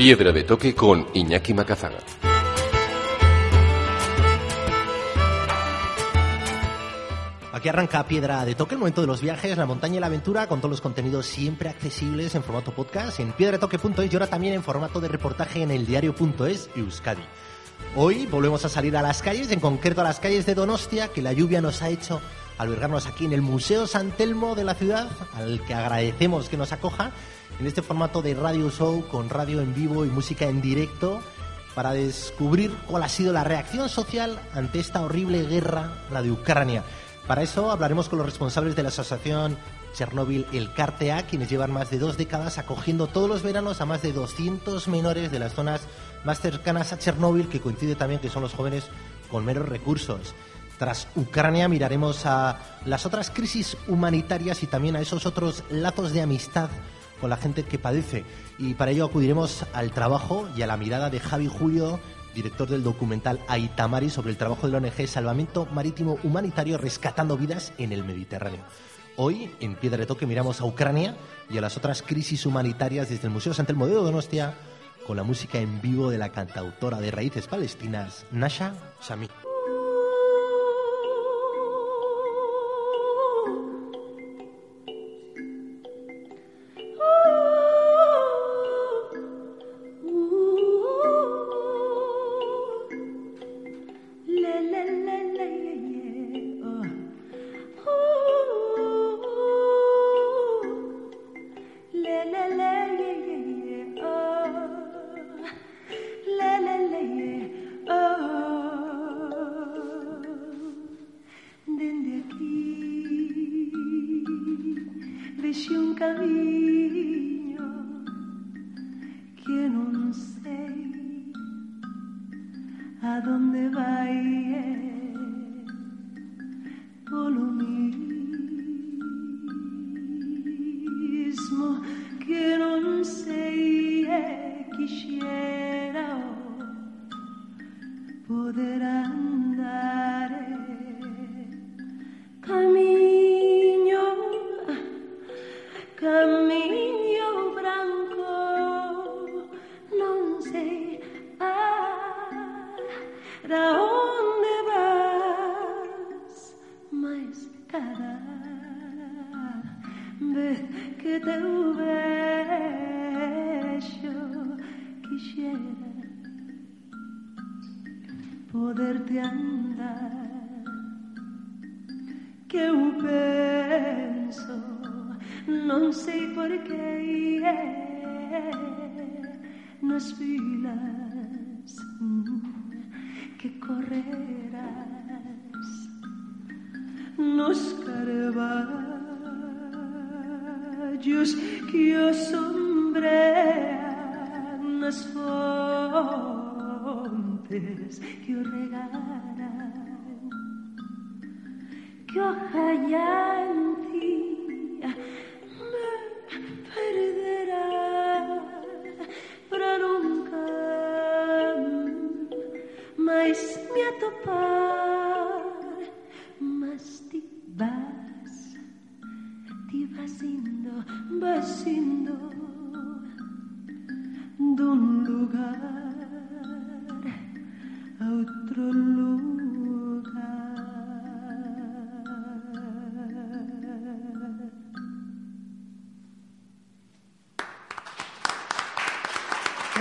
Piedra de toque con Iñaki Macazaga. Aquí arranca Piedra de Toque, el momento de los viajes, la montaña y la aventura, con todos los contenidos siempre accesibles en formato podcast en piedradetoque.es y ahora también en formato de reportaje en eldiario.es Euskadi. Hoy volvemos a salir a las calles, en concreto a las calles de Donostia, que la lluvia nos ha hecho albergarnos aquí en el Museo San Telmo de la ciudad, al que agradecemos que nos acoja en este formato de radio show con radio en vivo y música en directo para descubrir cuál ha sido la reacción social ante esta horrible guerra, la de Ucrania. Para eso hablaremos con los responsables de la asociación Chernóbil El Cartea, quienes llevan más de dos décadas acogiendo todos los veranos a más de 200 menores de las zonas más cercanas a Chernóbil, que coincide también que son los jóvenes con menos recursos. Tras Ucrania miraremos a las otras crisis humanitarias y también a esos otros lazos de amistad con la gente que padece. Y para ello acudiremos al trabajo y a la mirada de Javi Julio, director del documental Aitamari sobre el trabajo de la ONG Salvamento Marítimo Humanitario rescatando vidas en el Mediterráneo. Hoy, en Piedra de Toque, miramos a Ucrania y a las otras crisis humanitarias desde el Museo Santel Modelo de Donostia con la música en vivo de la cantautora de raíces palestinas, Nasha nunca vi.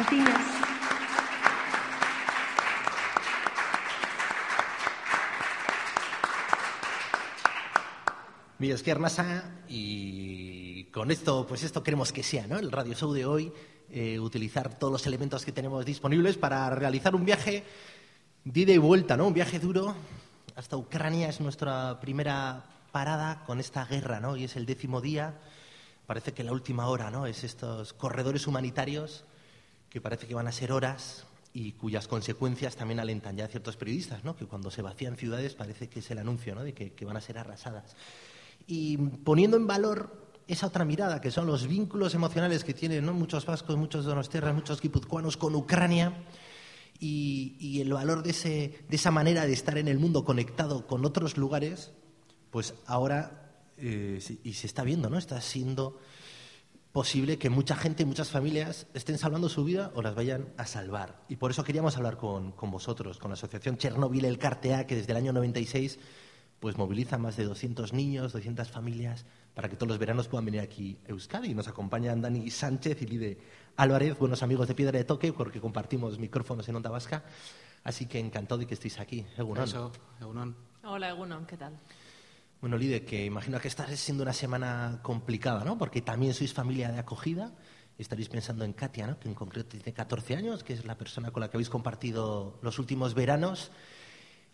Shami. Mi Nasa y con esto, pues esto queremos que sea, ¿no? El Radio Show de hoy, eh, utilizar todos los elementos que tenemos disponibles para realizar un viaje de ida y vuelta, ¿no? Un viaje duro hasta Ucrania es nuestra primera parada con esta guerra, ¿no? Y es el décimo día. Parece que la última hora, ¿no? Es estos corredores humanitarios que parece que van a ser horas y cuyas consecuencias también alentan ya ciertos periodistas, ¿no? Que cuando se vacían ciudades parece que es el anuncio, ¿no? De que, van a ser arrasadas y poniendo en valor esa otra mirada, que son los vínculos emocionales que tienen muchos vascos, muchos donostiarras, muchos guipuzcoanos con Ucrania y, el valor de, ese, de, esa manera de estar en el mundo conectado con otros lugares, pues ahora, eh, y se está viendo, ¿no? Está siendo posible que mucha gente, muchas familias estén salvando su vida o las vayan a salvar. Y por eso queríamos hablar con, con vosotros, con la asociación Chernobyl El Cartea, que desde el año 96 pues moviliza más de 200 niños, 200 familias para que todos los veranos puedan venir aquí a Euskadi. Nos acompañan Dani Sánchez y Lide Álvarez, buenos amigos de Piedra de Toque, porque compartimos micrófonos en Onda Vasca. Así que encantado de que estéis aquí. Egunon. Eso, Egunon. Hola, Egunon, ¿qué tal? Bueno, Lide, que imagino que esta siendo una semana complicada, ¿no? Porque también sois familia de acogida. Estaréis pensando en Katia, ¿no? Que en concreto tiene 14 años, que es la persona con la que habéis compartido los últimos veranos.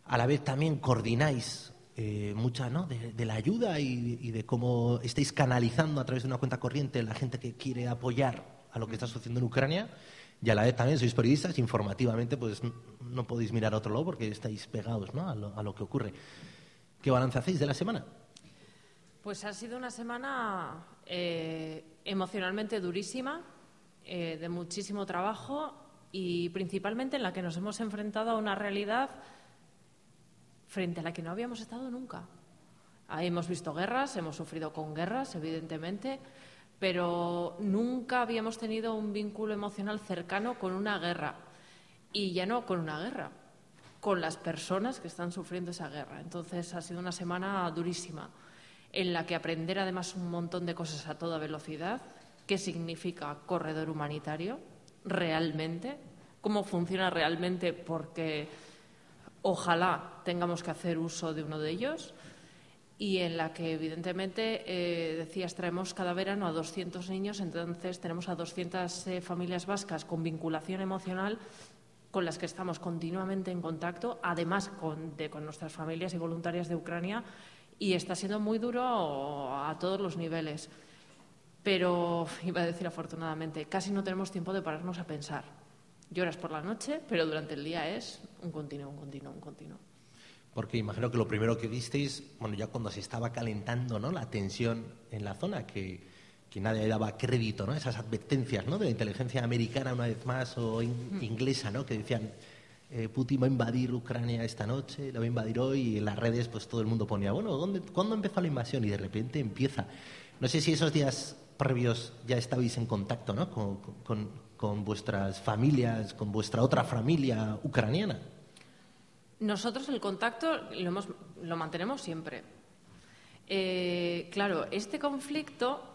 A la vez también coordináis eh, mucha ¿no? de, la ayuda y, de cómo estáis canalizando a través de una cuenta corriente la gente que quiere apoyar a lo que está sucediendo en Ucrania. Y a la vez también sois periodistas, informativamente pues no podéis mirar a otro lado porque estáis pegados ¿no? a, lo, que ocurre. ¿Qué balance hacéis de la semana? Pues ha sido una semana eh, emocionalmente durísima, eh, de muchísimo trabajo y principalmente en la que nos hemos enfrentado a una realidad frente a la que no habíamos estado nunca. Hemos visto guerras, hemos sufrido con guerras, evidentemente, pero nunca habíamos tenido un vínculo emocional cercano con una guerra. Y ya no con una guerra, con las personas que están sufriendo esa guerra. Entonces ha sido una semana durísima, en la que aprender además un montón de cosas a toda velocidad, qué significa corredor humanitario realmente, cómo funciona realmente, porque Ojalá tengamos que hacer uso de uno de ellos y en la que, evidentemente, eh, decías, traemos cada verano a 200 niños, entonces tenemos a 200 eh, familias vascas con vinculación emocional con las que estamos continuamente en contacto, además con, de, con nuestras familias y voluntarias de Ucrania, y está siendo muy duro a todos los niveles. Pero, iba a decir afortunadamente, casi no tenemos tiempo de pararnos a pensar lloras por la noche, pero durante el día es un continuo, un continuo, un continuo. Porque imagino que lo primero que visteis, bueno, ya cuando se estaba calentando ¿no? la tensión en la zona, que, que nadie daba crédito, ¿no? Esas advertencias, ¿no? De la inteligencia americana una vez más o mm. inglesa, ¿no? Que decían, eh, Putin va a invadir Ucrania esta noche, la va a invadir hoy, y en las redes pues todo el mundo ponía, bueno, ¿dónde, ¿cuándo empezó la invasión? Y de repente empieza. No sé si esos días previos ya estabais en contacto, ¿no? con, con vuestras familias, con vuestra otra familia ucraniana? Nosotros el contacto lo, hemos, lo mantenemos siempre. Eh, claro, este conflicto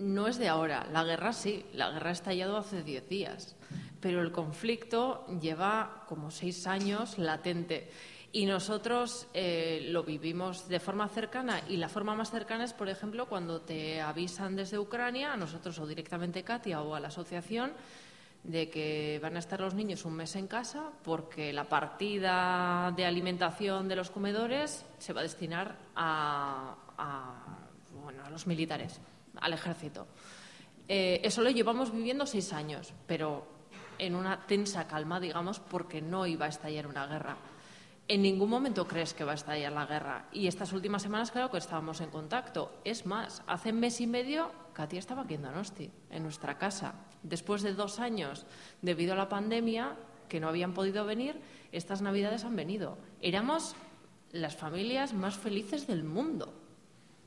no es de ahora. La guerra sí, la guerra ha estallado hace diez días, pero el conflicto lleva como seis años latente. Y nosotros eh, lo vivimos de forma cercana y la forma más cercana es, por ejemplo, cuando te avisan desde Ucrania, a nosotros o directamente Katia o a la asociación, de que van a estar los niños un mes en casa porque la partida de alimentación de los comedores se va a destinar a, bueno, a los militares, al ejército. Eh, eso lo llevamos viviendo seis años, pero en una tensa calma, digamos, porque no iba a estallar una guerra en ningún momento crees que va a estallar la guerra. Y estas últimas semanas, claro que estábamos en contacto. Es más, hace mes y medio, Katia estaba aquí en Donosti, en nuestra casa. Después de dos años, debido a la pandemia, que no habían podido venir, estas Navidades han venido. Éramos las familias más felices del mundo.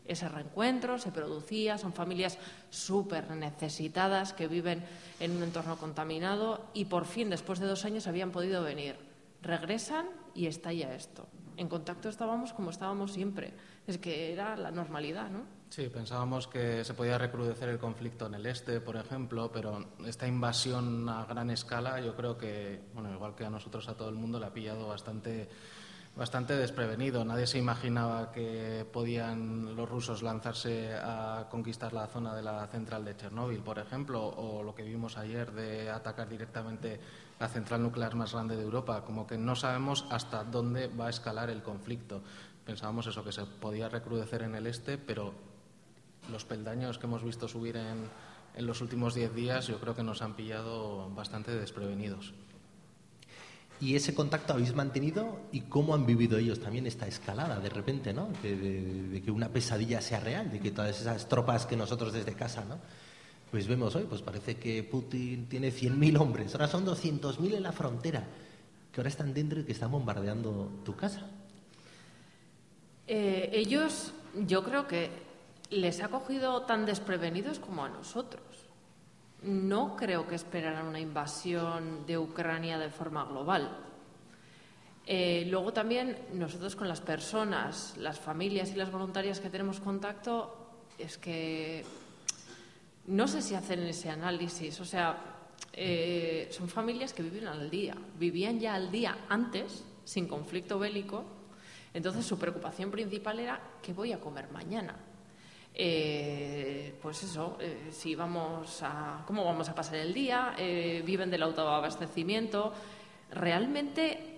Ese reencuentro se producía, son familias súper necesitadas que viven en un entorno contaminado y por fin, después de dos años, habían podido venir. Regresan y estalla esto. En contacto estábamos como estábamos siempre. Es que era la normalidad, ¿no? Sí, pensábamos que se podía recrudecer el conflicto en el este, por ejemplo, pero esta invasión a gran escala yo creo que, bueno, igual que a nosotros, a todo el mundo, le ha pillado bastante bastante desprevenido. Nadie se imaginaba que podían los rusos lanzarse a conquistar la zona de la central de Chernóbil, por ejemplo, o lo que vimos ayer de atacar directamente la central nuclear más grande de Europa. Como que no sabemos hasta dónde va a escalar el conflicto. Pensábamos eso, que se podía recrudecer en el este, pero los peldaños que hemos visto subir en, en los últimos diez días yo creo que nos han pillado bastante desprevenidos. ¿Y ese contacto habéis mantenido y cómo han vivido ellos también esta escalada de repente, ¿no? De, que una pesadilla sea real, de que todas esas tropas que nosotros desde casa, ¿no? Pues vemos hoy, pues parece que Putin tiene 100.000 hombres, ahora son 200.000 en la frontera, que ahora están dentro y que están bombardeando tu casa. Eh, ellos, yo creo que les ha cogido tan desprevenidos como a nosotros. No creo que esperaran una invasión de Ucrania de forma global. Eh, luego también nosotros con las personas, las familias y las voluntarias que tenemos contacto, es que no sé si hacen ese análisis. O sea, eh, son familias que viven al día. Vivían ya al día antes, sin conflicto bélico. Entonces su preocupación principal era qué voy a comer mañana. Eh, pues eso, si vamos a, cómo vamos a pasar el día, viven del autoabastecimiento. Realmente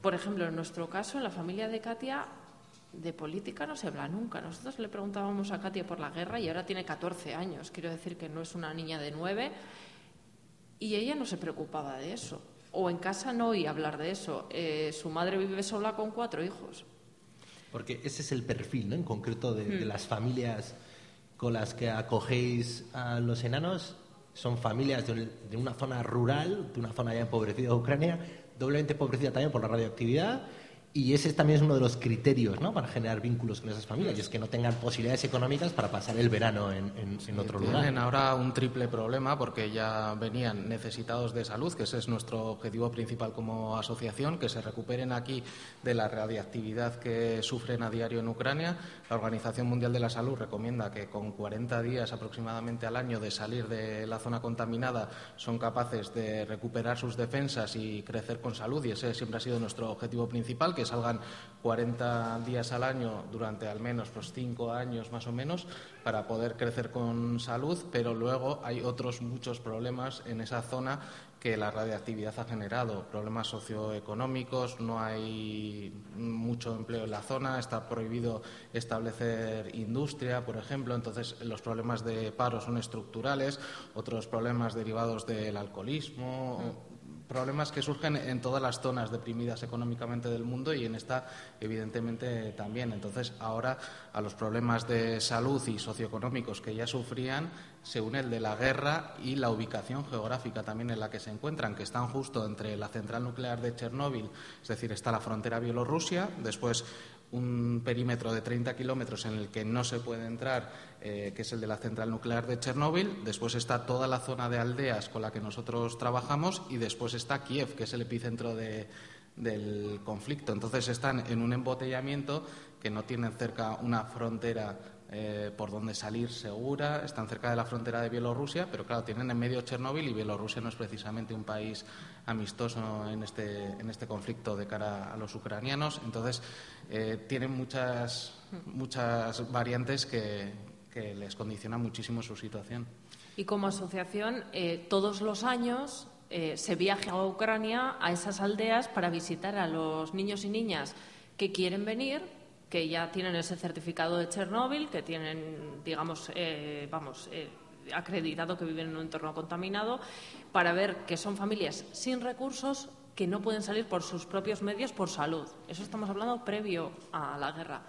por ejemplo, en nuestro caso, en la familia de Katia, de política no se habla nunca. Nosotros le preguntábamos a Katia por la guerra y ahora tiene 14 años. Quiero decir que no es una niña de 9 y ella no se preocupaba de eso. O en casa no oía hablar de eso. Eh, su madre vive sola con cuatro hijos. Porque ese es el perfil, ¿no? En concreto de, de las familias con las que acogéis a los enanos. Son familias de, de una zona rural, de una zona ya empobrecida de Ucrania, doblemente empobrecida también por la radioactividad y ese también es uno de los criterios ¿no? para generar vínculos con esas familias, y es que no tengan posibilidades económicas para pasar el verano en, en, otro lugar. Tienen ahora un triple problema porque ya venían necesitados de salud, que ese es nuestro objetivo principal como asociación, que se recuperen aquí de la radiactividad que sufren a diario en Ucrania. La Organización Mundial de la Salud recomienda que con 40 días aproximadamente al año de salir de la zona contaminada son capaces de recuperar sus defensas y crecer con salud, y ese siempre ha sido nuestro objetivo principal que salgan 40 días al año durante al menos pues, cinco años más o menos para poder crecer con salud, pero luego hay otros muchos problemas en esa zona que la radiactividad ha generado, problemas socioeconómicos, no hay mucho empleo en la zona, está prohibido establecer industria, por ejemplo, entonces los problemas de paro son estructurales, otros problemas derivados del alcoholismo, problemas que surgen en todas las zonas deprimidas económicamente del mundo y en esta, evidentemente, también. Entonces, ahora a los problemas de salud y socioeconómicos que ya sufrían se une el de la guerra y la ubicación geográfica también en la que se encuentran, que están justo entre la central nuclear de Chernóbil, es decir, está la frontera Bielorrusia, después un perímetro de 30 kilómetros en el que no se puede entrar, eh, que es el de la central nuclear de Chernóbil. Después está toda la zona de aldeas con la que nosotros trabajamos y después está Kiev, que es el epicentro del conflicto. Entonces están en un embotellamiento que no tienen cerca una frontera eh, por donde salir segura, están cerca de la frontera de Bielorrusia, pero claro, tienen en medio Chernóbil y Bielorrusia no es precisamente un país amistoso en este, en este conflicto de cara a los ucranianos. Entonces, eh, tienen muchas, muchas variantes que, que, les condicionan muchísimo su situación. Y como asociación, eh, todos los años se viaja a Ucrania, a esas aldeas, para visitar a los niños y niñas que quieren venir que ya tienen ese certificado de Chernóbil, que tienen, digamos, eh, vamos, eh, acreditado que viven en un entorno contaminado, para ver que son familias sin recursos que no pueden salir por sus propios medios por salud. Eso estamos hablando previo a la guerra.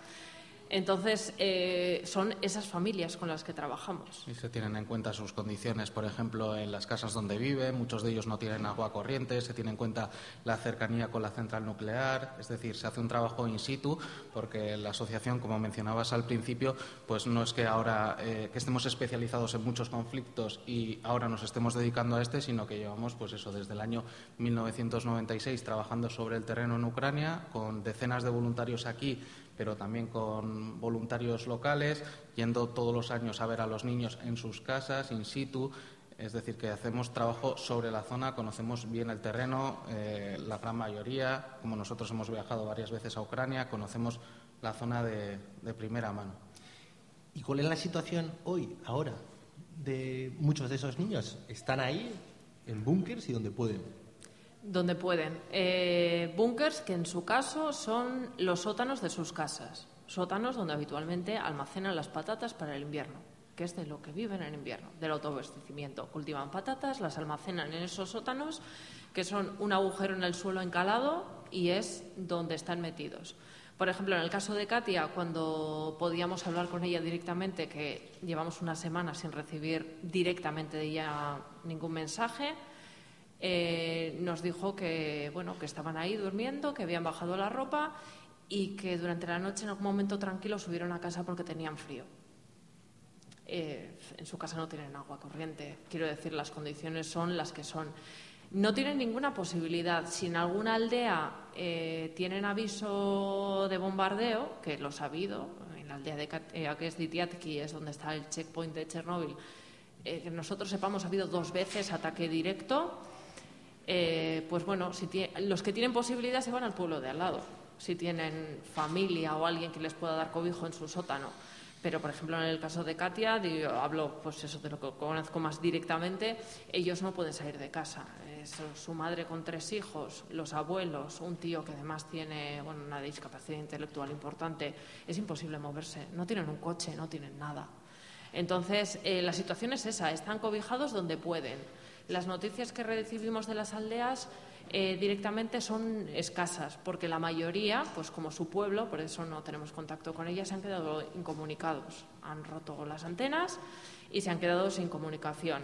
Entonces, eh, son esas familias con las que trabajamos. Y se tienen en cuenta sus condiciones, por ejemplo, en las casas donde viven, muchos de ellos no tienen agua corriente, se tiene en cuenta la cercanía con la central nuclear, es decir, se hace un trabajo in situ, porque la asociación, como mencionabas al principio, pues no es que ahora eh, que estemos especializados en muchos conflictos y ahora nos estemos dedicando a este, sino que llevamos, pues eso, desde el año 1996 trabajando sobre el terreno en Ucrania, con decenas de voluntarios aquí pero también con voluntarios locales, yendo todos los años a ver a los niños en sus casas, in situ. Es decir, que hacemos trabajo sobre la zona, conocemos bien el terreno, eh, la gran mayoría, como nosotros hemos viajado varias veces a Ucrania, conocemos la zona de, de primera mano. ¿Y cuál es la situación hoy, ahora, de muchos de esos niños? ¿Están ahí, en búnkers y donde pueden? Donde pueden. Eh, búnkers que en su caso son los sótanos de sus casas. Sótanos donde habitualmente almacenan las patatas para el invierno, que es de lo que viven en invierno, del autoabastecimiento. Cultivan patatas, las almacenan en esos sótanos, que son un agujero en el suelo encalado y es donde están metidos. Por ejemplo, en el caso de Katia, cuando podíamos hablar con ella directamente, que llevamos una semana sin recibir directamente de ella ningún mensaje, eh, nos dijo que, bueno, que estaban ahí durmiendo, que habían bajado la ropa y que durante la noche en algún momento tranquilo subieron a casa porque tenían frío. eh, en su casa no tienen agua corriente. Quiero decir, las condiciones son las que son. No tienen ninguna posibilidad. Si en alguna aldea eh, tienen aviso de bombardeo, que lo ha habido, en la aldea de eh, que es Ditiatki, es donde está el checkpoint de Chernóbil, que nosotros sepamos ha habido dos veces ataque directo, pues bueno, si los que tienen posibilidad se van al pueblo de al lado, si tienen familia o alguien que les pueda dar cobijo en su sótano. Pero, por ejemplo, en el caso de Katia, hablo pues eso de lo que conozco más directamente, ellos no pueden salir de casa. su madre con tres hijos, los abuelos, un tío que además tiene una discapacidad intelectual importante, es imposible moverse. No tienen un coche, no tienen nada. Entonces, eh, la situación es esa, están cobijados donde pueden. Las noticias que recibimos de las aldeas eh, directamente son escasas, porque la mayoría, pues como su pueblo, por eso no tenemos contacto con ellas, se han quedado incomunicados. Han roto las antenas y se han quedado sin comunicación.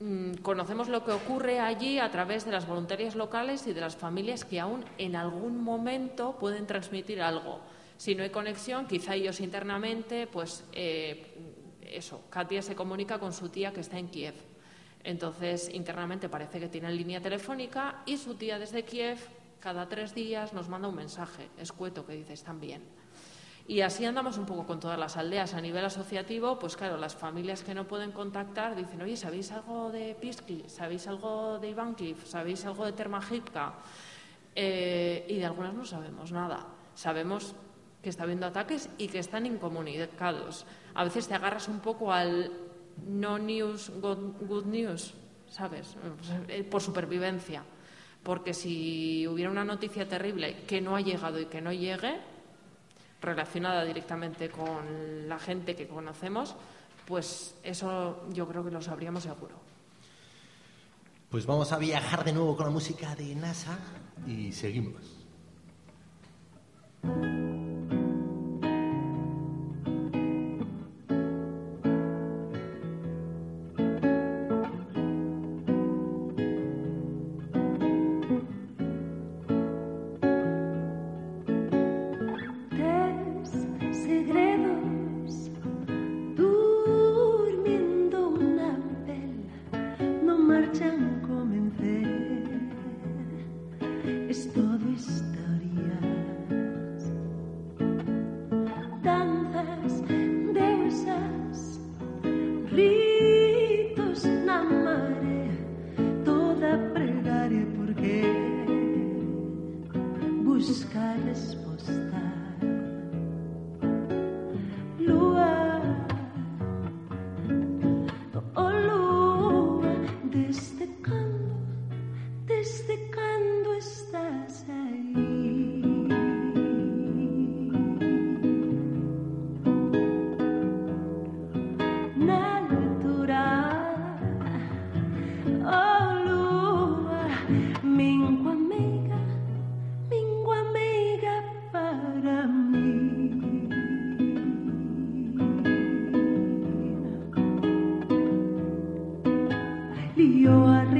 Mm, conocemos lo que ocurre allí a través de las voluntarias locales y de las familias que aún en algún momento pueden transmitir algo. Si no hay conexión, quizá ellos internamente, pues eh, eso, Katia se comunica con su tía que está en Kiev entonces, internamente parece que tiene línea telefónica y su tía desde Kiev cada tres días nos manda un mensaje escueto que dice están bien. Y así andamos un poco con todas las aldeas. A nivel asociativo, pues claro, las familias que no pueden contactar dicen, oye, ¿sabéis algo de Piskli? ¿Sabéis algo de Ivankliv? ¿Sabéis algo de Termajivka? Eh, y de algunas no sabemos nada. Sabemos que está habiendo ataques y que están incomunicados. A veces te agarras un poco al no news, good, news, ¿sabes? Eh, por supervivencia. Porque si hubiera una noticia terrible que no ha llegado y que no llegue, relacionada directamente con la gente que conocemos, pues eso yo creo que lo sabríamos seguro. Pues vamos a viajar de nuevo con la música de NASA y seguimos.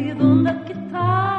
Contigo, marcha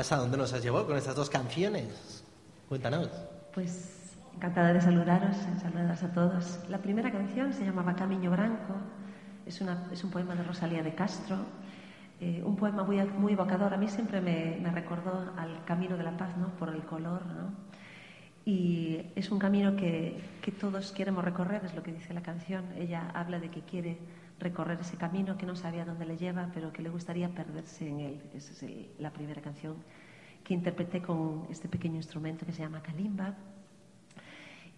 Nasa, ¿dónde nos has llevado con estas dos canciones? Cuéntanos. Pues encantada de saludaros, saludaros a todos. La primera canción se llamaba Camino Branco, es, una, es un poema de Rosalía de Castro, eh, un poema muy, muy evocador. A mí siempre me, me, recordó al Camino de la Paz, ¿no? por el color. ¿no? Y es un camino que, que todos queremos recorrer, es lo que dice la canción. Ella habla de que quiere recorrer ese camino que no sabía dónde le lleva, pero que le gustaría perderse en él. Esa es la primera canción que interpreté con este pequeño instrumento que se llama kalimba.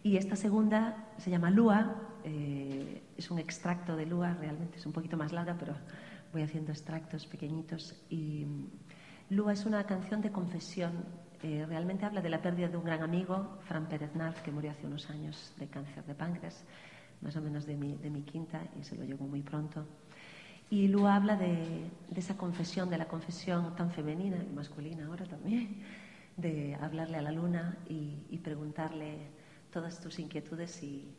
Y esta segunda se llama Lua, eh, es un extracto de Lua, realmente es un poquito más larga, pero voy haciendo extractos pequeñitos. Y Lua es una canción de confesión, eh, realmente habla de la pérdida de un gran amigo, Fran Pérez Naz, que murió hace unos años de cáncer de páncreas, más o menos de mi, de mi quinta, y se lo llevó muy pronto. Y Lua habla de, de, esa confesión, de la confesión tan femenina y masculina ahora también, de hablarle a la luna y, y preguntarle todas tus inquietudes y,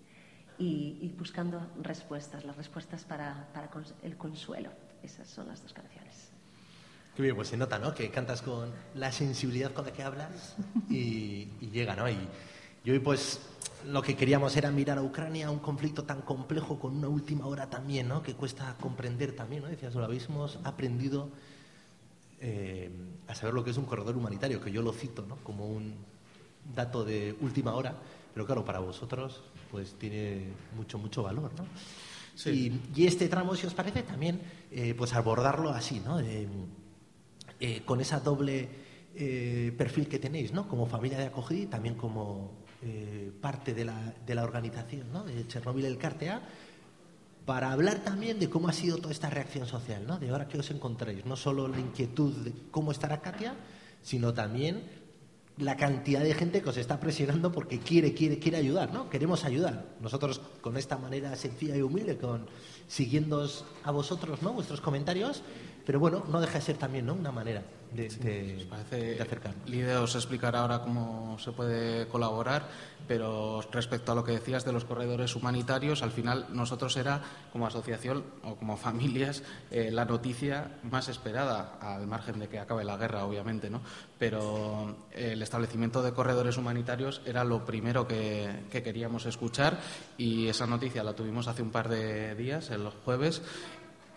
y, y, buscando respuestas, las respuestas para, para el consuelo. Esas son las dos canciones. Qué bien, pues se nota, ¿no? Que cantas con la sensibilidad con la que hablas y, y llega, ¿no? Y, y hoy, pues, lo que queríamos era mirar a Ucrania, un conflicto tan complejo con una última hora también, ¿no? Que cuesta comprender también, ¿no? Decías, lo habéis aprendido eh, a saber lo que es un corredor humanitario, que yo lo cito, ¿no? Como un dato de última hora, pero claro, para vosotros, pues tiene mucho, mucho valor, ¿no? Sí. Y, y, este tramo, si os parece, también, eh, pues abordarlo así, ¿no? Eh, con esa doble perfil que tenéis, ¿no? Como familia de acogida y también como eh, parte de la, de la organización ¿no? de Chernobyl el Cartea para hablar también de cómo ha sido toda esta reacción social, ¿no? de ahora que os encontréis, no solo la inquietud de cómo estará Katia, sino también la cantidad de gente que os está presionando porque quiere, quiere, quiere ayudar, ¿no? Queremos ayudar. Nosotros con esta manera sencilla y humilde, con siguiéndoos a vosotros, ¿no? Vuestros comentarios, pero bueno, no deja de ser también, ¿no? Una manera de, sí, de, parece, de acercar. Lidia os explicará ahora cómo se puede colaborar, pero respecto a lo que decías de los corredores humanitarios, al final nosotros era como asociación o como familias eh, la noticia más esperada, al margen de que acabe la guerra, obviamente, ¿no? Pero el establecimiento de corredores humanitarios era lo primero que, que queríamos escuchar y esa noticia la tuvimos hace un par de días, el jueves,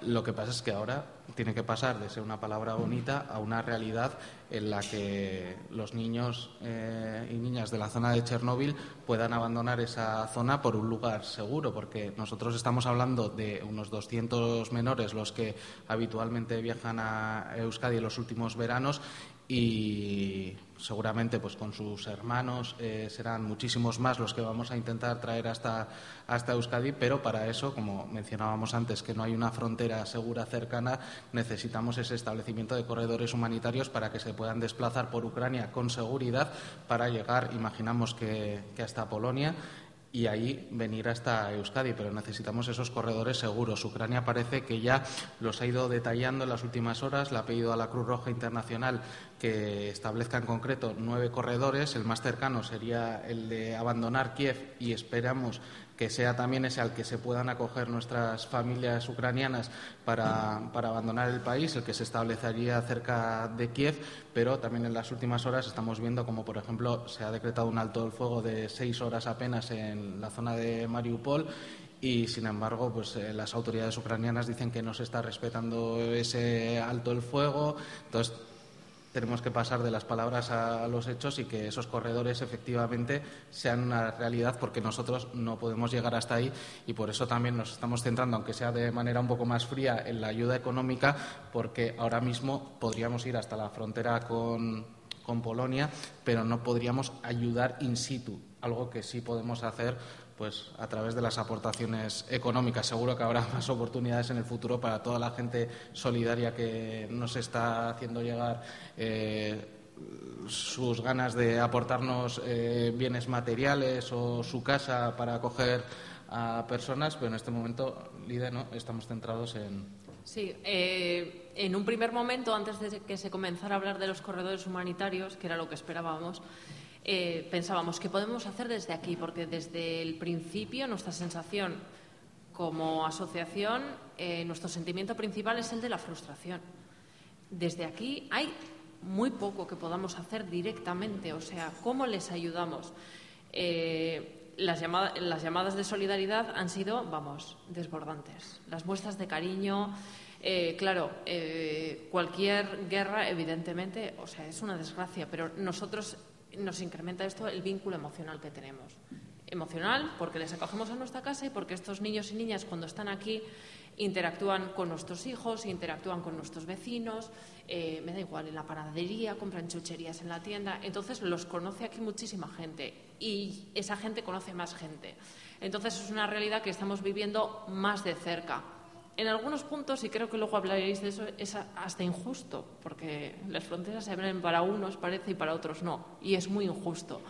lo que pasa es que ahora tiene que pasar de ser una palabra bonita a una realidad en la que los niños eh, y niñas de la zona de Chernóbil puedan abandonar esa zona por un lugar seguro, porque nosotros estamos hablando de unos 200 menores los que habitualmente viajan a Euskadi en los últimos veranos y seguramente pues con sus hermanos eh, serán muchísimos más los que vamos a intentar traer hasta, hasta Euskadi, pero para eso, como mencionábamos antes, que no hay una frontera segura cercana, necesitamos ese establecimiento de corredores humanitarios para que se puedan desplazar por Ucrania con seguridad para llegar, imaginamos que, que hasta Polonia y ahí venir hasta Euskadi, pero necesitamos esos corredores seguros. Ucrania parece que ya los ha ido detallando en las últimas horas, le ha pedido a la Cruz Roja Internacional que establezca en concreto nueve corredores. El más cercano sería el de abandonar Kiev y esperamos que sea también ese al que se puedan acoger nuestras familias ucranianas para, para, abandonar el país, el que se establecería cerca de Kiev, pero también en las últimas horas estamos viendo como, por ejemplo, se ha decretado un alto del fuego de seis horas apenas en la zona de Mariupol y sin embargo pues eh, las autoridades ucranianas dicen que no se está respetando ese alto el fuego entonces tenemos que pasar de las palabras a los hechos y que esos corredores efectivamente sean una realidad porque nosotros no podemos llegar hasta ahí y por eso también nos estamos centrando, aunque sea de manera un poco más fría, en la ayuda económica porque ahora mismo podríamos ir hasta la frontera con, con Polonia, pero no podríamos ayudar in situ, algo que sí podemos hacer pues a través de las aportaciones económicas. Seguro que habrá más oportunidades en el futuro para toda la gente solidaria que nos está haciendo llegar eh, sus ganas de aportarnos eh, bienes materiales o su casa para acoger a personas, pero en este momento, Lida, no, estamos centrados en. Sí, eh, en un primer momento, antes de que se comenzara a hablar de los corredores humanitarios, que era lo que esperábamos, eh, pensábamos qué podemos hacer desde aquí, porque desde el principio nuestra sensación como asociación, eh, nuestro sentimiento principal es el de la frustración. Desde aquí hay muy poco que podamos hacer directamente. O sea, ¿cómo les ayudamos? Eh, las, las llamadas de solidaridad han sido, vamos, desbordantes. Las muestras de cariño, claro, cualquier guerra, evidentemente, o sea, es una desgracia, pero nosotros nos incrementa esto el vínculo emocional que tenemos. Emocional, porque les acogemos a nuestra casa y porque estos niños y niñas, cuando están aquí, interactúan con nuestros hijos, interactúan con nuestros vecinos, eh, me da igual, en la panadería, compran chucherías en la tienda. Entonces los conoce aquí muchísima gente y esa gente conoce más gente. Entonces es una realidad que estamos viviendo más de cerca. En algunos puntos, y creo que luego hablaréis de eso, es hasta injusto, porque las fronteras se abren para unos, parece, y para otros no. Y es muy injusto.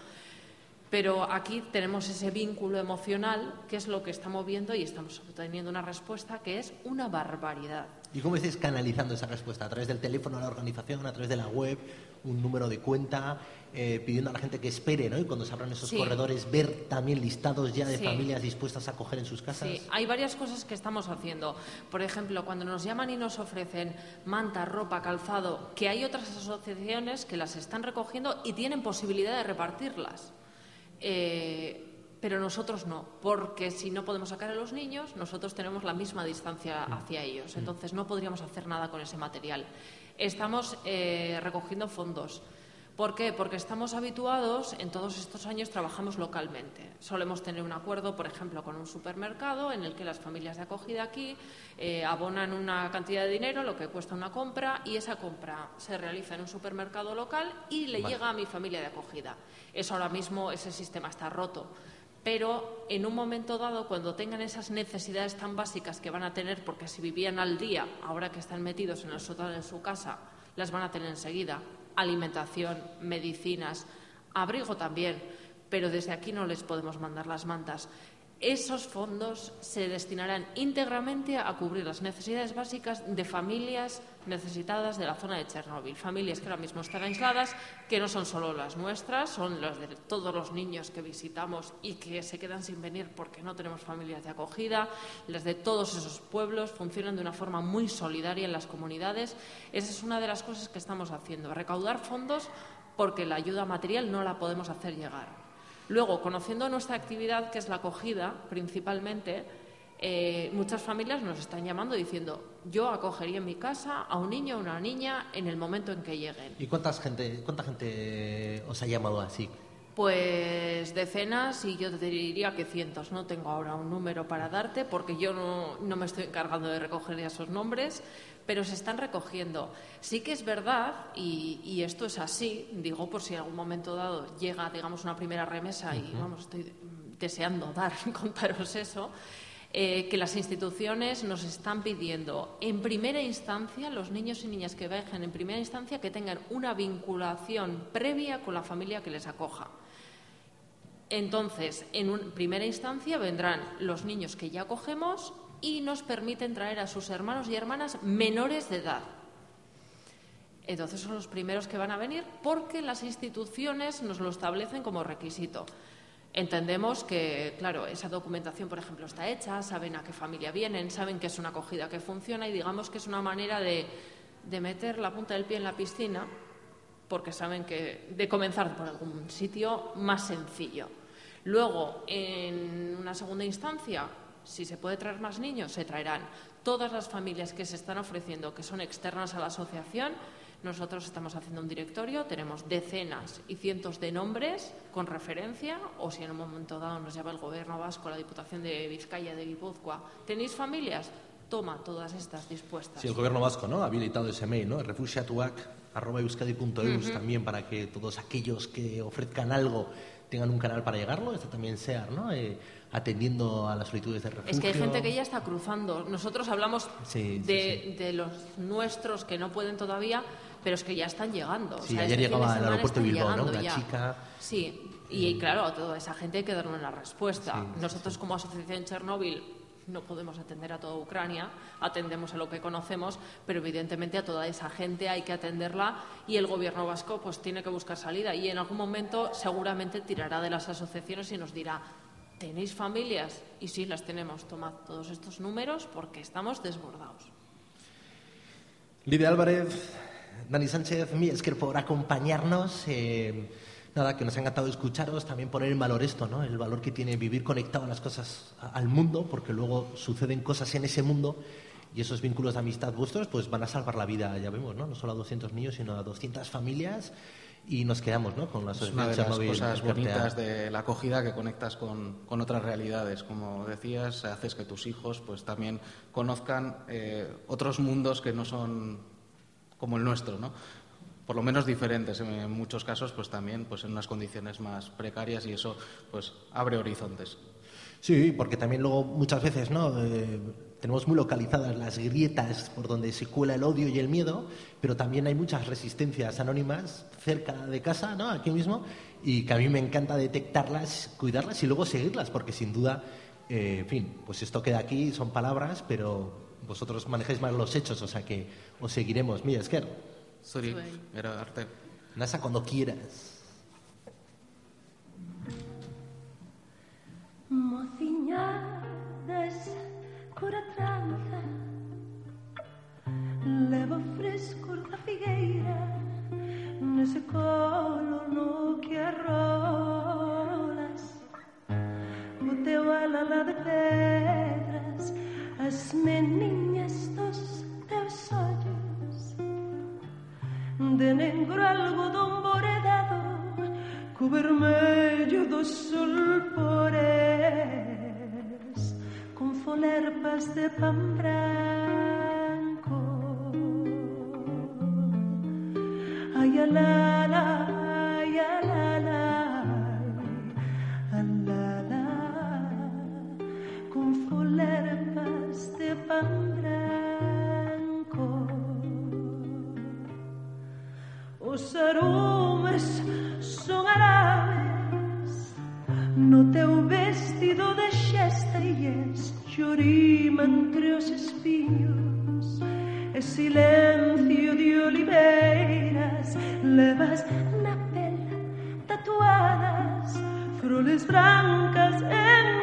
Pero aquí tenemos ese vínculo emocional, que es lo que estamos viendo y estamos obteniendo una respuesta que es una barbaridad. ¿Y cómo estáis canalizando esa respuesta? ¿A través del teléfono a la organización, a través de la web, un número de cuenta, eh, pidiendo a la gente que espere, ¿no? Y cuando se abran esos corredores, ver también listados ya de familias dispuestas a acoger en sus casas. Sí, hay varias cosas que estamos haciendo. Por ejemplo, cuando nos llaman y nos ofrecen manta, ropa, calzado, que hay otras asociaciones que las están recogiendo y tienen posibilidad de repartirlas. Eh, pero nosotros no, porque si no podemos sacar a los niños, nosotros tenemos la misma distancia mm. hacia ellos. Mm. Entonces no podríamos hacer nada con ese material. Estamos eh, recogiendo fondos. ¿Por qué? Porque estamos habituados, en todos estos años trabajamos localmente. Solemos tener un acuerdo, por ejemplo, con un supermercado en el que las familias de acogida aquí eh, abonan una cantidad de dinero, lo que cuesta una compra, y esa compra se realiza en un supermercado local y le llega a mi familia de acogida. Eso ahora mismo, ese sistema está roto. Pero en un momento dado, cuando tengan esas necesidades tan básicas que van a tener, porque si vivían al día, ahora que están metidos en el sótano de su casa, las van a tener enseguida alimentación, medicinas, abrigo también, pero desde aquí no les podemos mandar las mantas. Esos fondos se destinarán íntegramente a cubrir las necesidades básicas de familias necesitadas de la zona de Chernóbil. Familias que ahora mismo están aisladas, que no son solo las nuestras, son las de todos los niños que visitamos y que se quedan sin venir porque no tenemos familias de acogida. Las de todos esos pueblos funcionan de una forma muy solidaria en las comunidades. Esa es una de las cosas que estamos haciendo, recaudar fondos porque la ayuda material no la podemos hacer llegar. Luego, conociendo nuestra actividad, que es la acogida principalmente, eh, muchas familias nos están llamando diciendo yo acogería en mi casa a un niño o una niña en el momento en que lleguen. ¿Y cuánta gente, cuánta gente os ha llamado así? Pues decenas y yo te diría que cientos. No tengo ahora un número para darte porque yo no, no me estoy encargando de recoger esos nombres, pero se están recogiendo. Sí que es verdad, y, esto es así, digo por si en algún momento dado llega, digamos, una primera remesa y, vamos, estoy deseando dar, contaros eso, eh, que las instituciones nos están pidiendo, en primera instancia, los niños y niñas que viajen en primera instancia, que tengan una vinculación previa con la familia que les acoja. Entonces, en primera instancia vendrán los niños que ya acogemos y nos permiten traer a sus hermanos y hermanas menores de edad. Entonces son los primeros que van a venir porque las instituciones nos lo establecen como requisito. Entendemos que, claro, esa documentación, por ejemplo, está hecha, saben a qué familia vienen, saben que es una acogida que funciona y digamos que es una manera de, de meter la punta del pie en la piscina porque saben que de comenzar por algún sitio más sencillo. Luego, en una segunda instancia, si se puede traer más niños, se traerán. Todas las familias que se están ofreciendo, que son externas a la asociación, nosotros estamos haciendo un directorio, tenemos decenas y cientos de nombres con referencia, o si en un momento dado nos llama el Gobierno vasco, la Diputación de Vizcaya, de Guipúzcoa, ¿tenéis familias? Toma todas estas dispuestas. Sí, el Gobierno vasco ¿no? ha habilitado ese mail, ¿no? refugiatuac.euskadi.eus también para que todos aquellos que ofrezcan algo tengan un canal para llegarlo, esto también sea, ¿no? Eh, atendiendo a las solicitudes de refugio. Es que hay gente que ya está cruzando. Nosotros hablamos de, los nuestros que no pueden todavía, pero es que ya están llegando. Sí, ayer llegaba al aeropuerto de Bilbao, ¿no? Una chica. Sí, y claro, a toda esa gente hay que darle una respuesta. Nosotros como Asociación Chernóbil no podemos atender a toda Ucrania, atendemos a lo que conocemos, pero evidentemente a toda esa gente hay que atenderla y el gobierno vasco pues tiene que buscar salida y en algún momento seguramente tirará de las asociaciones y nos dirá ¿Tenéis familias? Y sí, las tenemos. Tomad todos estos números porque estamos desbordados. Lidia Álvarez, Dani Sánchez, mi es que por acompañarnos. Eh, nada, que nos ha encantado escucharos, también poner en valor esto, ¿no? El valor que tiene vivir conectado a las cosas, al mundo, porque luego suceden cosas en ese mundo y esos vínculos de amistad vuestros pues van a salvar la vida, ya vemos, ¿no? No solo a 200 niños, sino a 200 familias y nos quedamos ¿no? con la es una de las cosas bonitas de la acogida que conectas con, con, otras realidades como decías haces que tus hijos pues también conozcan eh, otros mundos que no son como el nuestro ¿no? por lo menos diferentes en muchos casos pues también pues en unas condiciones más precarias y eso pues abre horizontes sí porque también luego muchas veces no eh, tenemos muy localizadas las grietas por donde se cuela el odio y el miedo, pero también hay muchas resistencias anónimas cerca de casa, ¿no? aquí mismo, y que a mí me encanta detectarlas, cuidarlas y luego seguirlas, porque sin duda, eh, en fin, pues esto queda aquí, son palabras, pero vosotros manejáis más los hechos, o sea que os seguiremos. Mira, Esker. Sorry, era arte. Nasa cuando quieras. Mociñadas cura tranza Leva frescor da figueira Nese colo no que arrolas. O teu alala de pedras As meniñas dos teus ollos. De negro algodón boredado Co vermello do sol por ele folerpas de pan branco. Ay, la, la, ay, la, la, la, folerpas de pan branco. os aromas son árabes No teu vestido de xesta e es Xorima entre os espiños E silencio de oliveiras Levas na pela tatuadas Froles brancas en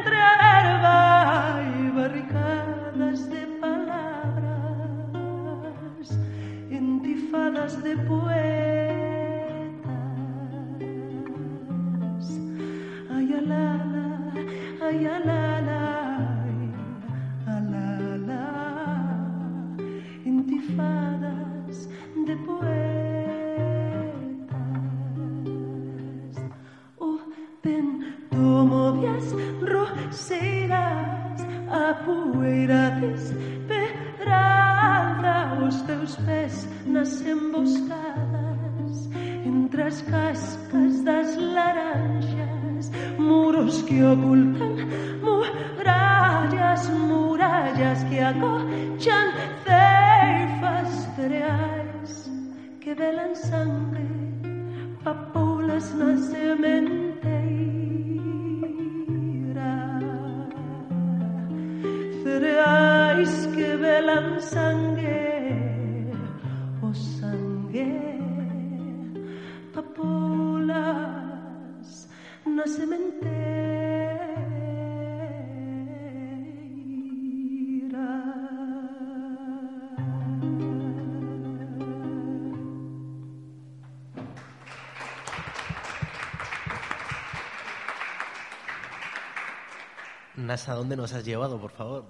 ¿a dónde nos has llevado, por favor?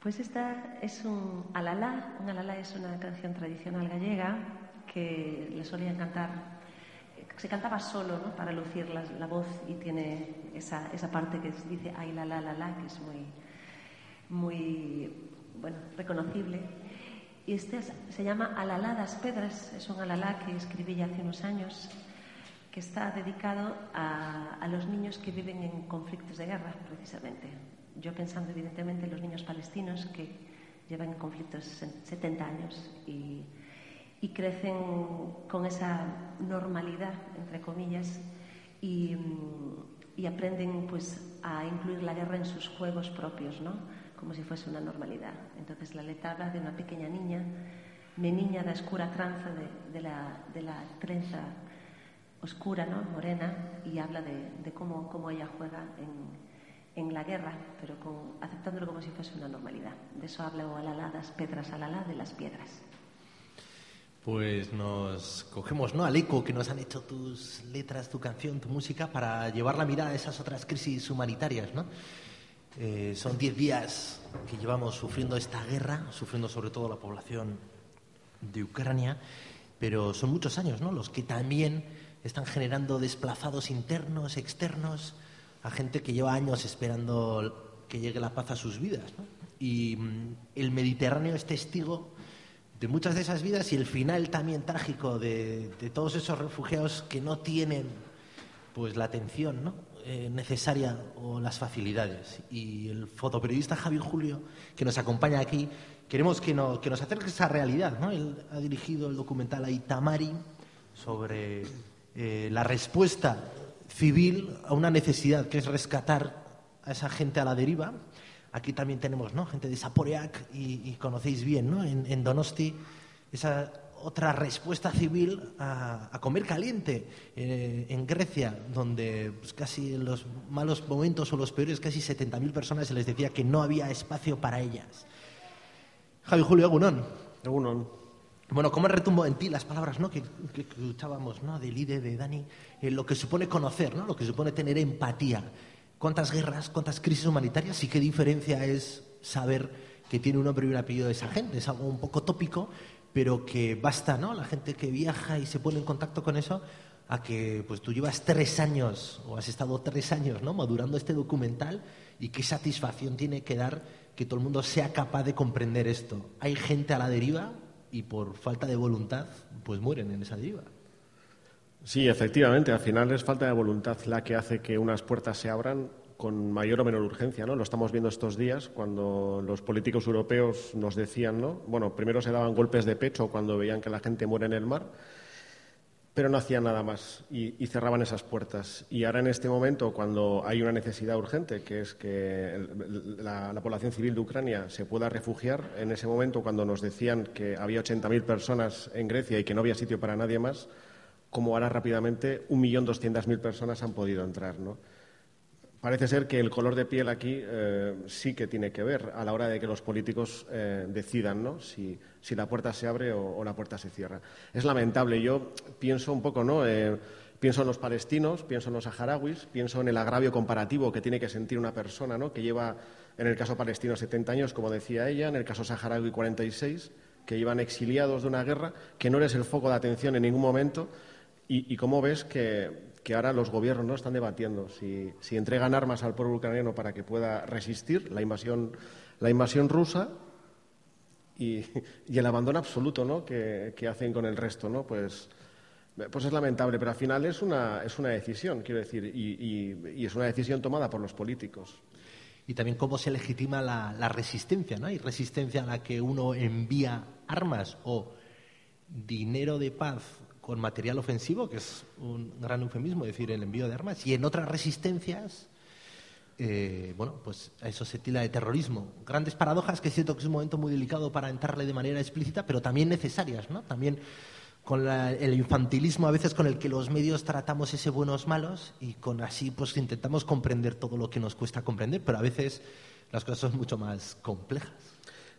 Pues esta es un alalá. Un alalá es una canción tradicional gallega que le solían cantar. Se cantaba solo, ¿no? Para lucir la, voz y tiene esa, esa, parte que dice ay la la la la, que es muy, muy bueno, reconocible. Y este se llama Alalá das Pedras, es un alalá que escribí ya hace unos años que está dedicado a, los niños que viven en conflictos de guerra, precisamente. Yo pensando evidentemente en los niños palestinos que llevan conflictos 70 años y, crecen con esa normalidad, entre comillas, y, aprenden pues, a incluir la guerra en sus juegos propios, ¿no? como si fuese una normalidad. Entonces la letra de una pequeña niña, mi niña de oscura tranza la, de la trenza oscura, ¿no? morena, y habla de, cómo, cómo, ella juega en, en, la guerra, pero con, aceptándolo como si fuese una normalidad. De eso habla o Alalá das pedras, de las piedras. Pues nos cogemos ¿no? al eco que nos han hecho tus letras, tu canción, tu música, para llevar la mirada a esas otras crisis humanitarias. ¿no? Eh, son diez días que llevamos sufriendo esta guerra, sufriendo sobre todo la población de Ucrania, pero son muchos años ¿no? los que también están generando desplazados internos, externos, a gente que lleva años esperando que llegue la paz a sus vidas. Y mm, el Mediterráneo es testigo de muchas de esas vidas y el final también trágico de, todos esos refugiados que no tienen pues la atención eh, necesaria o las facilidades. Y el fotoperiodista Javier Julio, que nos acompaña aquí, queremos que, no, que nos acerque esa realidad. ¿no? Él ha dirigido el documental Aitamari sobre eh, la respuesta civil a una necesidad que es rescatar a esa gente a la deriva Aquí también tenemos ¿no? gente de Saporeac y, conocéis bien ¿no? en, Donosti esa otra respuesta civil a, a comer caliente eh, en Grecia, donde pues, casi en los malos momentos o los peores, casi 70.000 personas se les decía que no había espacio para ellas. Javi Julio Agunón. Agunón. Bueno, ¿cómo retumbo en ti las palabras ¿no? que, que, escuchábamos ¿no? de Lide, de Dani? Eh, lo que supone conocer, ¿no? lo que supone tener empatía cuántas guerras, cuántas crisis humanitarias y qué diferencia es saber que tiene un nombre y un apellido de esa gente. Es algo un poco tópico, pero que basta, ¿no? La gente que viaja y se pone en contacto con eso, a que pues tú llevas tres años o has estado tres años, ¿no? Madurando este documental y qué satisfacción tiene que dar que todo el mundo sea capaz de comprender esto. Hay gente a la deriva y por falta de voluntad, pues mueren en esa deriva. Sí, efectivamente. Al final es falta de voluntad la que hace que unas puertas se abran con mayor o menor urgencia, ¿no? Lo estamos viendo estos días cuando los políticos europeos nos decían, ¿no? Bueno, primero se daban golpes de pecho cuando veían que la gente muere en el mar, pero no hacían nada más y, cerraban esas puertas. Y ahora en este momento, cuando hay una necesidad urgente, que es que la, la población civil de Ucrania se pueda refugiar, en ese momento cuando nos decían que había 80.000 personas en Grecia y que no había sitio para nadie más, como ahora rápidamente 1.200.000 personas han podido entrar. ¿no? Parece ser que el color de piel aquí eh, sí que tiene que ver a la hora de que los políticos eh, decidan ¿no? si, la puerta se abre o, o, la puerta se cierra. Es lamentable. Yo pienso un poco, ¿no? Eh, pienso en los palestinos, pienso en los saharauis, pienso en el agravio comparativo que tiene que sentir una persona ¿no? que lleva, en el caso palestino, 70 años, como decía ella, en el caso saharaui, 46, que llevan exiliados de una guerra, que no eres el foco de atención en ningún momento y, y cómo ves que, que, ahora los gobiernos ¿no? están debatiendo si, si, entregan armas al pueblo ucraniano para que pueda resistir la invasión, la invasión rusa y, y, el abandono absoluto ¿no? que, que, hacen con el resto. ¿no? Pues, pues es lamentable, pero al final es una, es una decisión, quiero decir, y, y, es una decisión tomada por los políticos. Y también cómo se legitima la, la resistencia, ¿no? Hay resistencia a la que uno envía armas o dinero de paz con material ofensivo, que es un gran eufemismo, es decir, el envío de armas, y en otras resistencias, eh, bueno, pues a eso se tila de terrorismo. Grandes paradojas que siento que es un momento muy delicado para entrarle de manera explícita, pero también necesarias, ¿no? También con la, el infantilismo a veces con el que los medios tratamos ese buenos malos y con así pues intentamos comprender todo lo que nos cuesta comprender, pero a veces las cosas son mucho más complejas.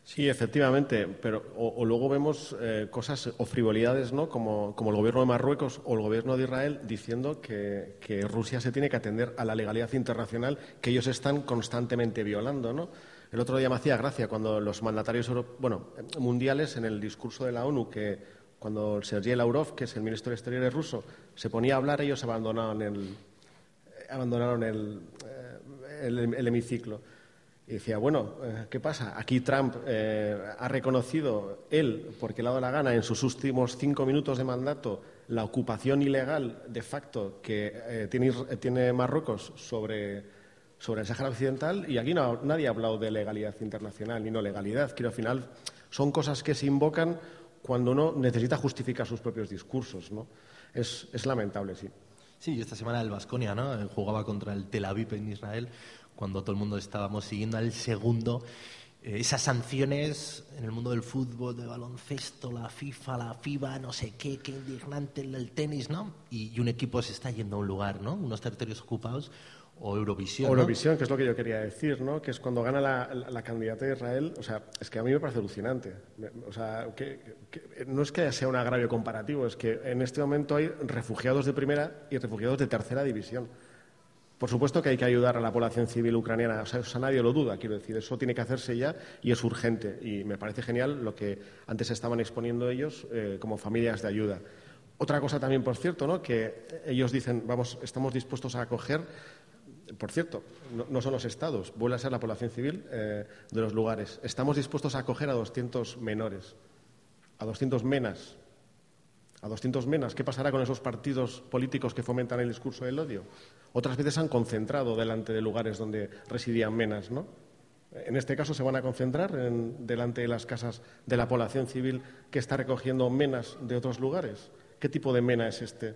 Sí, efectivamente, pero o, luego vemos eh, cosas o frivolidades, ¿no? Como, el gobierno de Marruecos o el gobierno de Israel diciendo que, que, Rusia se tiene que atender a la legalidad internacional que ellos están constantemente violando, ¿no? El otro día me hacía gracia cuando los mandatarios bueno, mundiales en el discurso de la ONU que cuando Sergei Lavrov, que es el ministro de Exteriores ruso, se ponía a hablar, ellos abandonaron el, abandonaron el, eh, el, el hemiciclo. Y decía, bueno, eh, ¿qué pasa? Aquí Trump eh, ha reconocido él, porque le ha dado la gana, en sus últimos cinco minutos de mandato, la ocupación ilegal de facto que eh, tiene, tiene, Marruecos sobre, sobre el Sáhara Occidental y aquí no, nadie ha hablado de legalidad internacional ni no legalidad. Quiero al final son cosas que se invocan cuando uno necesita justificar sus propios discursos. ¿no? Es, es lamentable, sí. Sí, esta semana el Vasconia ¿no? jugaba contra el Tel Aviv en Israel cuando todo el mundo estábamos siguiendo al segundo eh, esas sanciones en el mundo del fútbol, del baloncesto, la FIFA, la FIBA, no sé qué, qué indignante el, tenis, ¿no? Y, un equipo se está yendo a un lugar, ¿no? Unos territorios ocupados, o Eurovisión. Eurovisión, que es lo que yo quería decir, ¿no? Que es cuando gana la, la, candidata de Israel. O sea, es que a mí me parece alucinante. O sea, que, no es que sea un agravio comparativo, es que en este momento hay refugiados de primera y refugiados de tercera división. Por supuesto que hay que ayudar a la población civil ucraniana, o sea, eso nadie lo duda, quiero decir, eso tiene que hacerse ya y es urgente. Y me parece genial lo que antes estaban exponiendo ellos eh, como familias de ayuda. Otra cosa también, por cierto, ¿no? que ellos dicen, vamos, estamos dispuestos a acoger por cierto, no, son los estados, vuelve a ser la población civil eh, de los lugares. Estamos dispuestos a acoger a 200 menores, a 200 menas. A 200 menas, ¿qué pasará con esos partidos políticos que fomentan el discurso del odio? Otras veces han concentrado delante de lugares donde residían menas, ¿no? En este caso se van a concentrar delante de las casas de la población civil que está recogiendo menas de otros lugares. ¿Qué tipo de mena es este?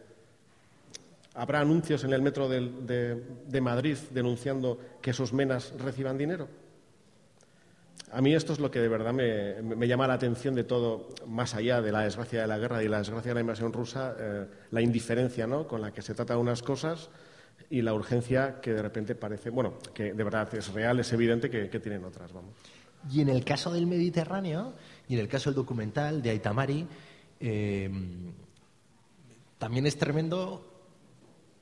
¿Habrá anuncios en el metro de, Madrid denunciando que esos menas reciban dinero? A mí esto es lo que de verdad me, llama la atención de todo, más allá de la desgracia de la guerra y la desgracia de la invasión rusa, eh, la indiferencia ¿no? con la que se tratan unas cosas y la urgencia que de repente parece, bueno, que de verdad es real, es evidente que, tienen otras. Vamos. Y en el caso del Mediterráneo y en el caso del documental de Aitamari, eh, también es tremendo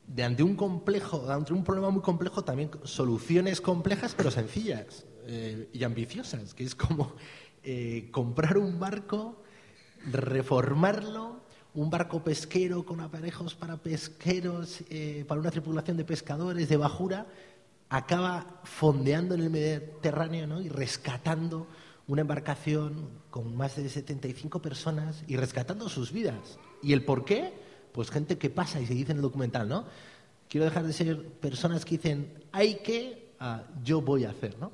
de ante un complejo, ante un problema muy complejo, también soluciones complejas pero sencillas eh, y ambiciosas, que es como eh, comprar un barco, reformarlo, un barco pesquero con aparejos para pesqueros, eh, para una tripulación de pescadores de bajura, acaba fondeando en el Mediterráneo ¿no? y rescatando una embarcación con más de 75 personas y rescatando sus vidas. ¿Y el por qué? pues gente que pasa y se dice en el documental, ¿no? Quiero dejar de ser personas que dicen, hay que, yo voy a hacer, ¿no?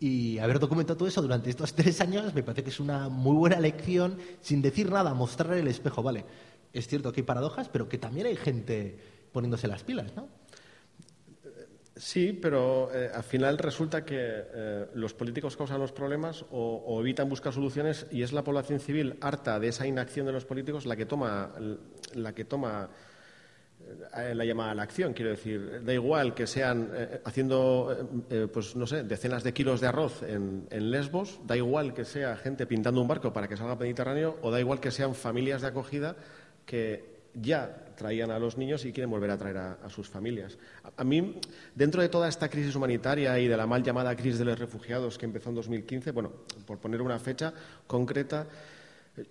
Y haber documentado todo eso durante estos tres años me parece que es una muy buena lección, sin decir nada, mostrar el espejo, ¿vale? Es cierto que hay paradojas, pero que también hay gente poniéndose las pilas, ¿no? Sí, pero eh, al final resulta que eh, los políticos causan los problemas o, evitan buscar soluciones y es la población civil harta de esa inacción de los políticos la que toma, la que toma la llamada a la acción. Quiero decir, da igual que sean haciendo, pues no sé, decenas de kilos de arroz en, Lesbos, da igual que sea gente pintando un barco para que salga al Mediterráneo o da igual que sean familias de acogida que ya traían a los niños y quieren volver a traer a, sus familias. A, mí, dentro de toda esta crisis humanitaria y de la mal llamada crisis de los refugiados que empezó en 2015, bueno, por poner una fecha concreta,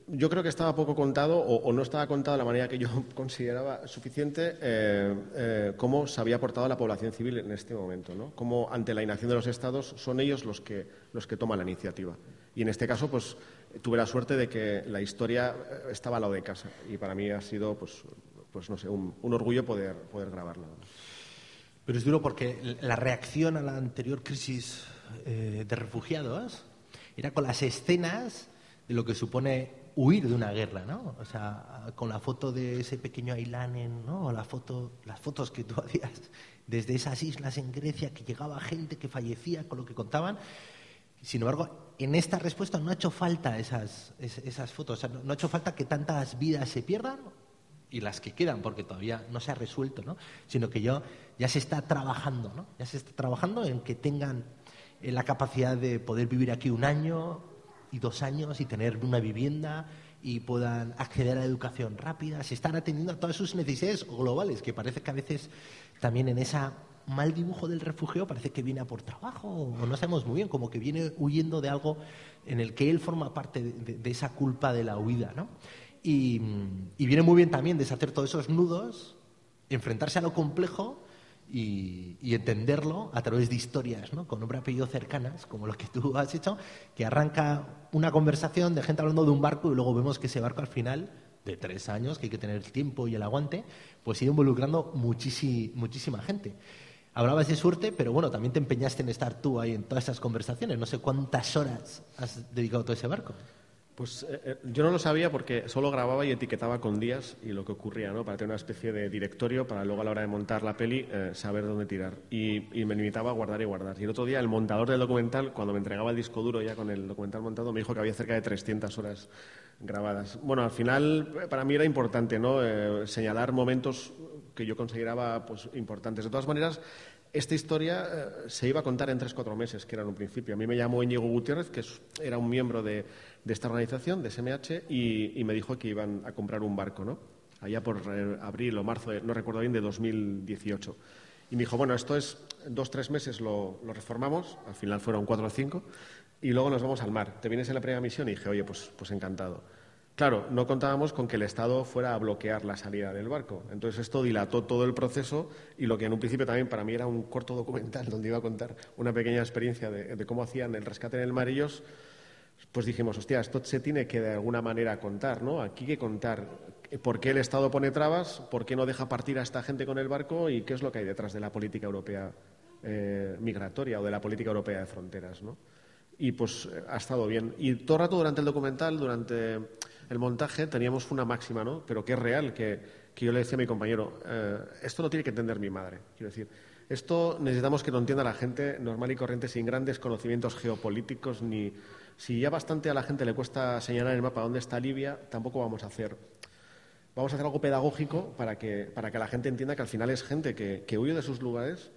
yo creo que estaba poco contado o, no estaba contado de la manera que yo consideraba suficiente eh, eh, cómo se había portado la población civil en este momento, ¿no? Cómo ante la inacción de los Estados son ellos los que, los que toman la iniciativa. Y en este caso, pues tuve la suerte de que la historia eh, estaba al lado de casa y para mí ha sido, pues, pues no sé, un, orgullo poder, poder grabarla. Pero es duro porque la reacción a la anterior crisis de refugiados era con las escenas de lo que supone huir de una guerra, ¿no? O sea, con la foto de ese pequeño Ailán, ¿no? O la foto, las fotos que tú hacías desde esas islas en Grecia que llegaba gente que fallecía con lo que contaban. Sin embargo, en esta respuesta no ha hecho falta esas, esas fotos, o sea, no ha hecho falta que tantas vidas se pierdan y las que quedan, porque todavía no se ha resuelto, ¿no? sino que yo, ya se está trabajando, ¿no? ya se está trabajando en que tengan eh, la capacidad de poder vivir aquí un año y dos años y tener una vivienda y puedan acceder a la educación rápida, se están atendiendo a todas sus necesidades globales, que parece que a veces también en esa mal dibujo del refugio parece que viene por trabajo o no sabemos muy bien, como que viene huyendo de algo en el que él forma parte de, esa culpa de la huida, ¿no? Y, viene muy bien también deshacer todos esos nudos, enfrentarse a lo complejo y, entenderlo a través de historias, ¿no? con nombre apellido cercanas, como lo que tú has hecho, que arranca una conversación de gente hablando de un barco y luego vemos que ese barco al final, de tres años, que hay que tener el tiempo y el aguante, pues sigue involucrando muchísima gente. Hablabas de suerte, pero bueno, también te empeñaste en estar tú ahí en todas esas conversaciones. No sé cuántas horas has dedicado a todo ese barco. Pues eh, eh, yo no lo sabía porque solo grababa y etiquetaba con días y lo que ocurría, ¿no? Para tener una especie de directorio para luego a la hora de montar la peli eh, saber dónde tirar. Y, me limitaba a guardar y guardar. Y el otro día el montador del documental, cuando me entregaba el disco duro ya con el documental montado, me dijo que había cerca de 300 horas grabadas. Bueno, al final para mí era importante ¿no? Eh, señalar momentos que yo consideraba pues, importantes. De todas maneras, esta historia eh, se iba a contar en tres, cuatro meses, que era en un principio. A mí me llamó Íñigo Gutiérrez, que era un miembro de, esta organización, de SMH, y, me dijo que iban a comprar un barco, ¿no? Allá por eh, abril o marzo, no recuerdo bien, de 2018. Y me dijo, bueno, esto es dos, tres meses lo, reformamos, al final fueron cuatro o cinco, y luego nos vamos al mar. ¿Te vienes en la primera misión? Y dije, oye, pues, pues encantado. Claro, no contábamos con que el Estado fuera a bloquear la salida del barco. Entonces esto dilató todo el proceso y lo que en un principio también para mí era un corto documental donde iba a contar una pequeña experiencia de, cómo hacían el rescate en el mar ellos, pues dijimos, hostia, esto se tiene que de alguna manera contar, ¿no? Aquí hay que contar por qué el Estado pone trabas, por qué no deja partir a esta gente con el barco y qué es lo que hay detrás de la política europea eh, migratoria o de la política europea de fronteras, ¿no? Y pues ha estado bien. Y todo el rato durante el documental, durante el montaje teníamos una máxima, ¿no? Pero que es real, que, yo le decía a mi compañero, eh, esto lo tiene que entender mi madre. Quiero decir, esto necesitamos que lo entienda la gente normal y corriente sin grandes conocimientos geopolíticos ni... Si ya bastante a la gente le cuesta señalar en el mapa dónde está Libia, tampoco vamos a hacer vamos a hacer algo pedagógico para que, para que la gente entienda que al final es gente que, que huye de sus lugares,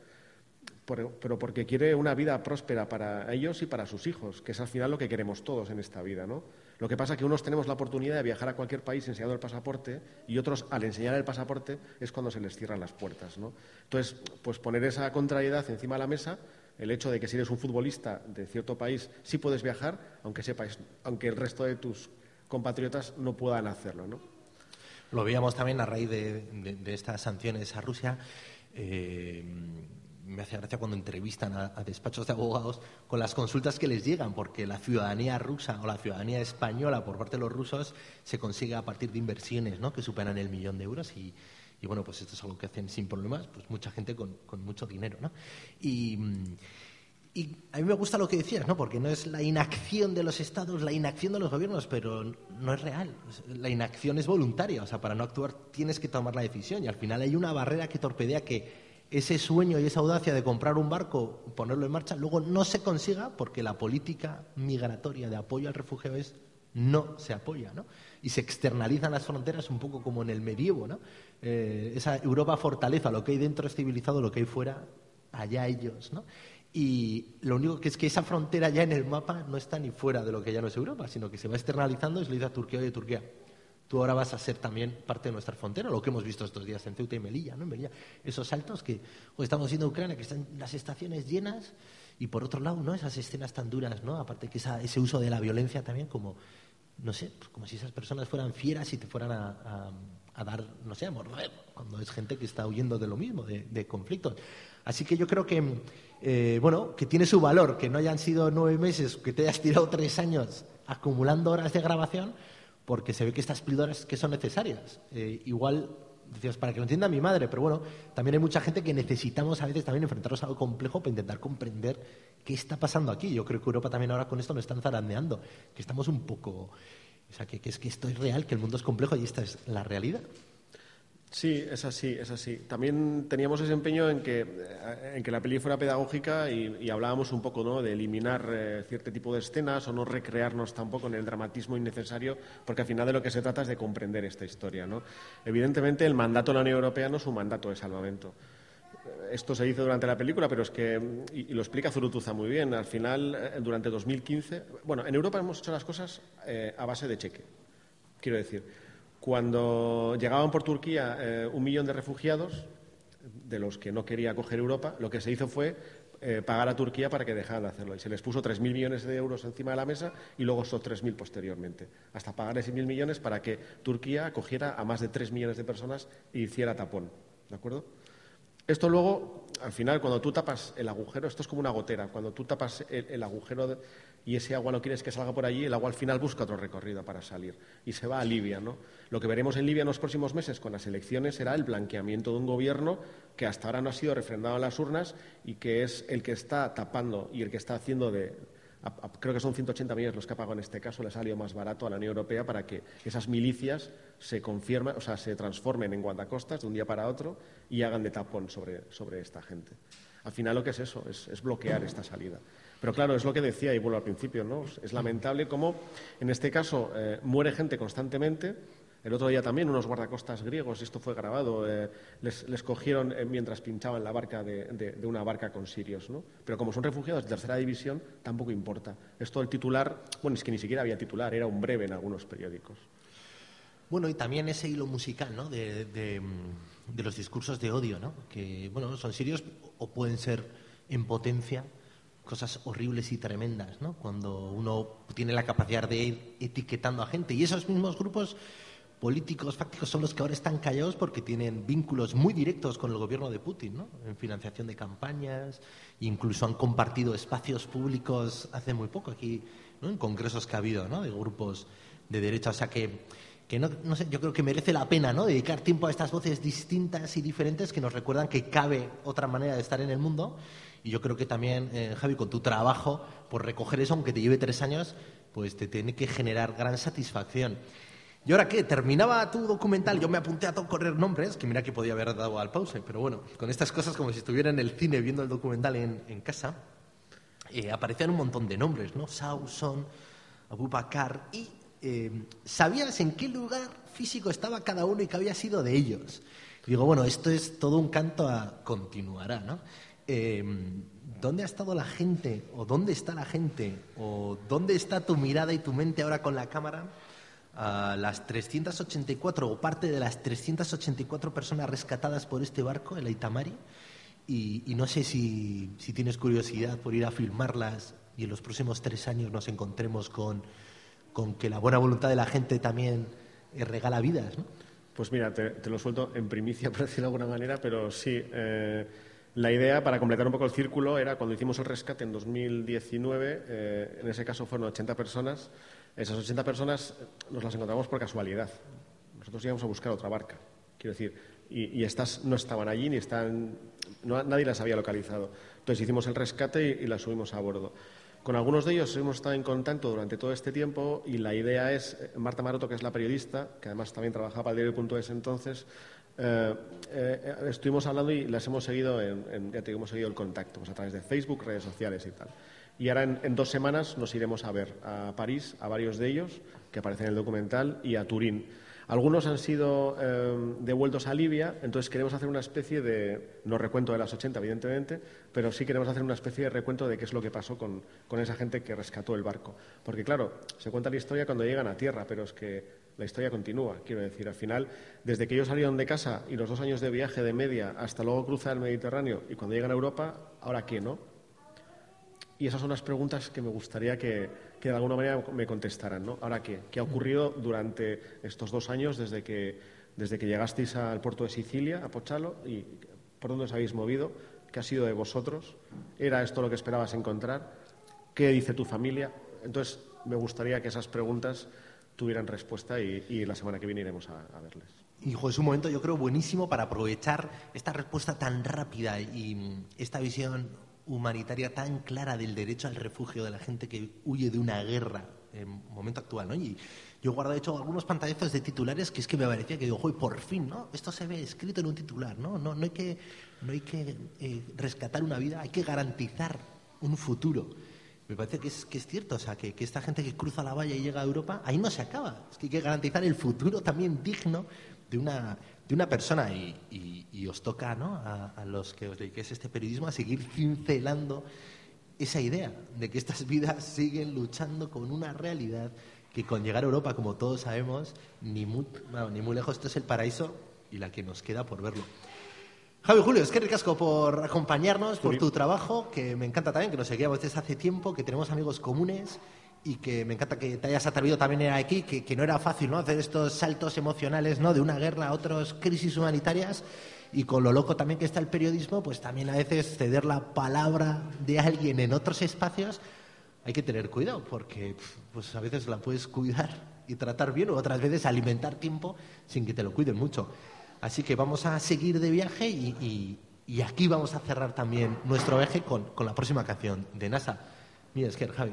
pero porque quiere una vida próspera para ellos y para sus hijos, que es al final lo que queremos todos en esta vida, ¿no? Lo que pasa es que unos tenemos la oportunidad de viajar a cualquier país enseñando el pasaporte y otros, al enseñar el pasaporte, es cuando se les cierran las puertas. ¿no? Entonces, pues poner esa contrariedad encima de la mesa, el hecho de que si eres un futbolista de cierto país sí puedes viajar, aunque, sepas, aunque el resto de tus compatriotas no puedan hacerlo. ¿no? Lo veíamos también a raíz de, estas sanciones a Rusia. Eh, me hace gracia cuando entrevistan a, despachos de abogados con las consultas que les llegan, porque la ciudadanía rusa o la ciudadanía española por parte de los rusos se consigue a partir de inversiones ¿no? que superan el millón de euros y, bueno, pues esto es algo que hacen sin problemas, pues mucha gente con, mucho dinero, ¿no? Y, y, a mí me gusta lo que decías, ¿no? Porque no es la inacción de los estados, la inacción de los gobiernos, pero no es real. La inacción es voluntaria, o sea, para no actuar tienes que tomar la decisión y al final hay una barrera que torpedea que ese sueño y esa audacia de comprar un barco, ponerlo en marcha, luego no se consiga porque la política migratoria de apoyo al refugio es no se apoya, ¿no? Y se externalizan las fronteras un poco como en el medievo, ¿no? Eh, esa Europa fortaleza, lo que hay dentro es civilizado, lo que hay fuera, allá ellos, ¿no? Y lo único que es que esa frontera ya en el mapa no está ni fuera de lo que ya no es Europa, sino que se va externalizando y se le dice a Turquía, de Turquía, tú ahora vas a ser también parte de nuestra frontera, lo que hemos visto estos días en Ceuta y Melilla, ¿no? En Melilla, esos saltos que estamos viendo en Ucrania, que están las estaciones llenas, y por otro lado, ¿no? Esas escenas tan duras, ¿no? Aparte que ese uso de la violencia también como, no sé, pues como si esas personas fueran fieras y te fueran a, dar, no sé, a morder, cuando es gente que está huyendo de lo mismo, de, conflictos. Así que yo creo que, eh, bueno, que tiene su valor, que no hayan sido nueve meses, que te hayas tirado tres años acumulando horas de grabación, porque se ve que estas píldoras que son necesarias. Eh, igual, decías, para que lo entienda mi madre, pero bueno, también hay mucha gente que necesitamos a veces también enfrentarnos a algo complejo para intentar comprender qué está pasando aquí. Yo creo que Europa también ahora con esto nos están zarandeando, que estamos un poco... O sea, que, que es que esto es real, que el mundo es complejo y esta es la realidad. Sí, es así, es así. También teníamos ese empeño en que, eh, en que la peli fuera pedagógica y, hablábamos un poco ¿no? de eliminar eh, cierto tipo de escenas o no recrearnos tampoco en el dramatismo innecesario, porque al final de lo que se trata es de comprender esta historia. ¿no? Evidentemente, el mandato de la Unión Europea no es un mandato de salvamento. Eh, esto se dice durante la película, pero es que, y, lo explica Zurutuza muy bien, al final, durante 2015, bueno, en Europa hemos hecho las cosas a base de cheque. Quiero decir, cuando llegaban por Turquía eh, un millón de refugiados, de los que no quería acoger Europa, lo que se hizo fue eh, pagar a Turquía para que dejaran de hacerlo. Y se les puso 3.000 millones de euros encima de la mesa y luego esos 3.000 posteriormente. Hasta pagar esos 1.000 millones para que Turquía acogiera a más de 3 millones de personas e hiciera tapón. ¿De acuerdo? Esto luego, al final, cuando tú tapas el agujero, esto es como una gotera. Cuando tú tapas el, agujero y ese agua no quieres que salga por allí, el agua al final busca otro recorrido para salir y se va a Libia. ¿no? Lo que veremos en Libia en los próximos meses con las elecciones será el blanqueamiento de un gobierno que hasta ahora no ha sido refrendado en las urnas y que es el que está tapando y el que está haciendo de, creo que son 180 millones los que ha pagado en este caso, le ha salido más barato a la Unión Europea para que esas milicias se confirmen, o sea, se transformen en guardacostas de un día para otro y hagan de tapón sobre, sobre esta gente. Al final lo que es eso, es, bloquear esta salida. Pero claro, es lo que decía y vuelvo al principio, ¿no? Es lamentable cómo en este caso eh, muere gente constantemente el otro día también unos guardacostas griegos, esto fue grabado, eh, les, cogieron eh, mientras pinchaban la barca de, una barca con sirios. ¿no? Pero como son refugiados de tercera división, tampoco importa. Esto el titular, bueno, es que ni siquiera había titular, era un breve en algunos periódicos. Bueno, y también ese hilo musical ¿no? de, los discursos de odio, ¿no? que bueno, son sirios o pueden ser en potencia cosas horribles y tremendas, ¿no? cuando uno tiene la capacidad de ir etiquetando a gente. Y esos mismos grupos políticos fácticos son los que ahora están callados porque tienen vínculos muy directos con el gobierno de Putin, ¿no? En financiación de campañas, incluso han compartido espacios públicos hace muy poco aquí, ¿no? En congresos que ha habido, ¿no? De grupos de derecha, o sea que que no, no, sé, yo creo que merece la pena ¿no? dedicar tiempo a estas voces distintas y diferentes que nos recuerdan que cabe otra manera de estar en el mundo. Y yo creo que también, eh, Javi, con tu trabajo, por recoger eso, aunque te lleve tres años, pues te tiene que generar gran satisfacción. ¿Y ahora qué? Terminaba tu documental, yo me apunté a todo correr nombres, que mira que podía haber dado al pause, pero bueno, con estas cosas como si estuviera en el cine viendo el documental en, casa, eh, aparecían un montón de nombres, ¿no? Sauson, Abubakar, y eh, sabías en qué lugar físico estaba cada uno y qué había sido de ellos. digo, bueno, esto es todo un canto a continuará, ¿no? Eh, ¿Dónde ha estado la gente? ¿O dónde está la gente? ¿O dónde está tu mirada y tu mente ahora con la cámara? A las 384 o parte de las 384 personas rescatadas por este barco, el Aitamari, y, no sé si, si, tienes curiosidad por ir a filmarlas y en los próximos tres años nos encontremos con, con que la buena voluntad de la gente también eh, regala vidas. ¿no? Pues mira, te, lo suelto en primicia, por decirlo de alguna manera, pero sí. Eh, la idea, para completar un poco el círculo, era cuando hicimos el rescate en 2019, eh, en ese caso fueron 80 personas, esas 80 personas nos las encontramos por casualidad. Nosotros íbamos a buscar otra barca, quiero decir, y, estas no estaban allí ni están, nadie las había localizado. Entonces hicimos el rescate y, las subimos a bordo. Con algunos de ellos hemos estado en contacto durante todo este tiempo y la idea es, eh, Marta Maroto, que es la periodista, que además también trabajaba para el diario.es entonces, eh, eh, estuvimos hablando y las hemos seguido, en, ya te hemos seguido el contacto, pues a través de Facebook, redes sociales y tal. Y ahora en, dos semanas nos iremos a ver a París, a varios de ellos, que aparecen en el documental, y a Turín. Algunos han sido eh, devueltos a Libia, entonces queremos hacer una especie de, no recuento de las 80, evidentemente, pero sí queremos hacer una especie de recuento de qué es lo que pasó con, con esa gente que rescató el barco. Porque, claro, se cuenta la historia cuando llegan a tierra, pero es que la historia continúa. Quiero decir, al final, desde que ellos salieron de casa y los dos años de viaje de media hasta luego cruzar el Mediterráneo y cuando llegan a Europa, ¿ahora qué, no? Y esas son las preguntas que me gustaría que, de alguna manera me contestaran. ¿no? Ahora, ¿qué? ¿Qué ha ocurrido durante estos dos años desde que, desde que llegasteis al puerto de Sicilia, a Pochalo, y por dónde os habéis movido? ¿Qué ha sido de vosotros? ¿Era esto lo que esperabas encontrar? ¿Qué dice tu familia? Entonces, me gustaría que esas preguntas tuvieran respuesta y, la semana que viene iremos a, a verles. Hijo, es un momento, yo creo, buenísimo para aprovechar esta respuesta tan rápida y esta visión humanitaria tan clara del derecho al refugio de la gente que huye de una guerra en momento actual, ¿no? Y yo he guardado, hecho, algunos pantallazos de titulares que es que me parecía que digo, joder, por fin, ¿no? Esto se ve escrito en un titular, ¿no? No, no hay que, no hay que eh, rescatar una vida, hay que garantizar un futuro. Me parece que es, que es cierto, o sea, que, que esta gente que cruza la valla y llega a Europa, ahí no se acaba. Es que hay que garantizar el futuro también digno de una, de una persona y, os toca ¿no? a, los que os dediquéis a este periodismo a seguir cincelando esa idea de que estas vidas siguen luchando con una realidad que con llegar a Europa, como todos sabemos, ni muy, ni muy lejos, esto es el paraíso y la que nos queda por verlo. Javi Julio, es que ricasco por acompañarnos, por tu trabajo, que me encanta también, que nos seguíamos desde hace tiempo, que tenemos amigos comunes y que me encanta que te hayas atrevido también aquí, que, no era fácil ¿no? hacer estos saltos emocionales ¿no? de una guerra a otras crisis humanitarias y con lo loco también que está el periodismo, pues también a veces ceder la palabra de alguien en otros espacios hay que tener cuidado porque pues a veces la puedes cuidar y tratar bien o otras veces alimentar tiempo sin que te lo cuiden mucho. Así que vamos a seguir de viaje y, y, aquí vamos a cerrar también nuestro eje con, con la próxima canción de NASA. Mira, es que Javi.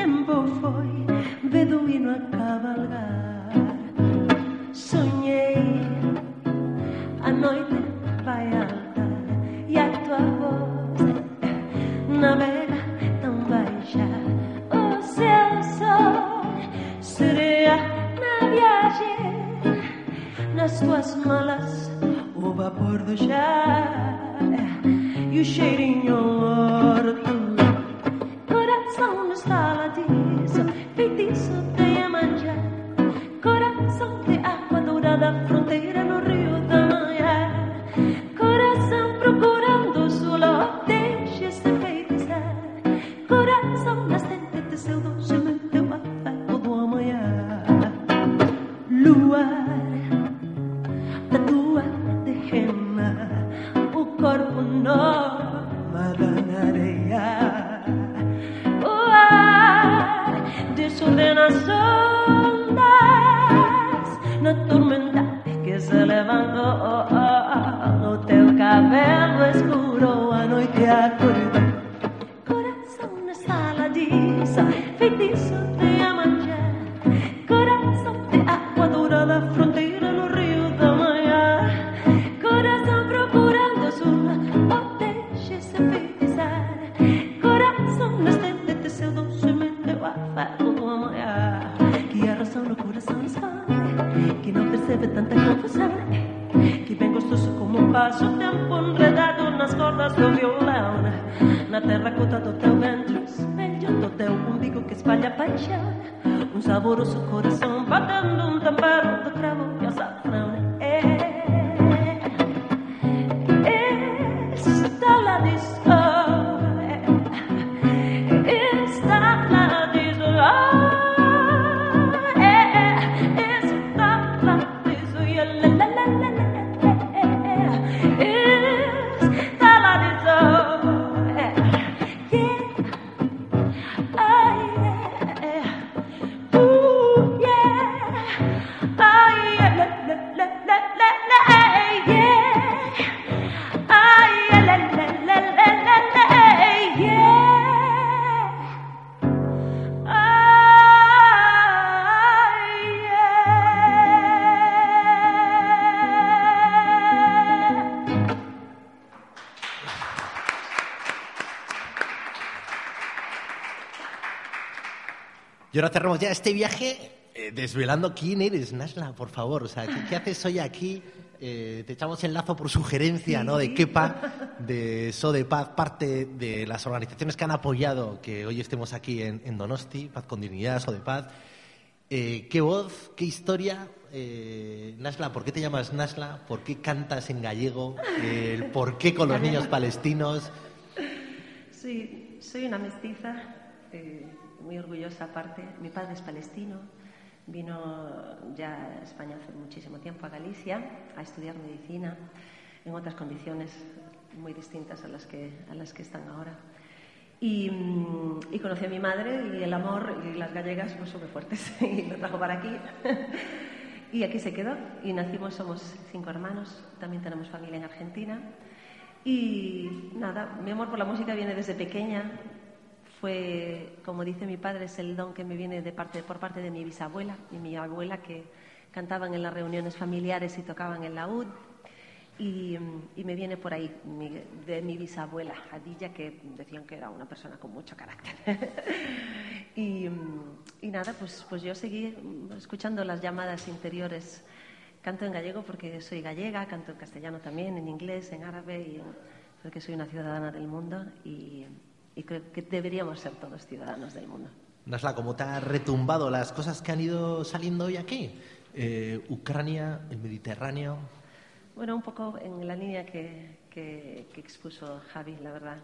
tempo foi beduíno a cabalgar. Soñei a noite vai alta e a tua voz navega tão baixa. O céu só sereia na viagem nas tuas malas o vapor do chá e o cheirinho morto Cerramos ya este viaje eh, desvelando quién eres, Nasla, por favor. O sea, ¿qué, haces hoy aquí? Eh, te echamos el lazo por sugerencia, ¿no? De Kepa, de So de Paz, parte de las organizaciones que han apoyado que hoy estemos aquí en, Donosti, Paz con Dignidad, So de Paz. Eh, ¿Qué voz, qué historia? Eh, Nasla, ¿por qué te llamas Nasla? ¿Por qué cantas en gallego? ¿Por qué con los niños palestinos? Sí, soy una mestiza, muy orgullosa aparte. Mi padre es palestino, vino ya a España hace muchísimo tiempo, a Galicia, a estudiar medicina en otras condiciones muy distintas a las que, a las que están ahora. Y, mm, y conocí a mi madre y el amor y las gallegas pues son muy fuertes y lo trajo para aquí. y aquí se quedó y nacimos, somos cinco hermanos, también tenemos familia en Argentina. Y nada, mi amor por la música viene desde pequeña. Fue, como dice mi padre, es el don que me viene de parte, por parte de mi bisabuela y mi abuela que cantaban en las reuniones familiares y tocaban el laúd. Y, y me viene por ahí mi- de mi bisabuela, Hadilla, que decían que era una persona con mucho carácter. y, y nada, pues, pues yo seguí escuchando las llamadas interiores. Canto en gallego porque soy gallega, canto en castellano también, en inglés, en árabe, y porque soy una ciudadana del mundo y, y creo que deberíamos ser todos ciudadanos del mundo. Nasla, ¿cómo te ha retumbado las cosas que han ido saliendo hoy aquí? Eh, Ucrania, el Mediterráneo. Bueno, un poco en la línea que, que- que expuso Javi, la verdad.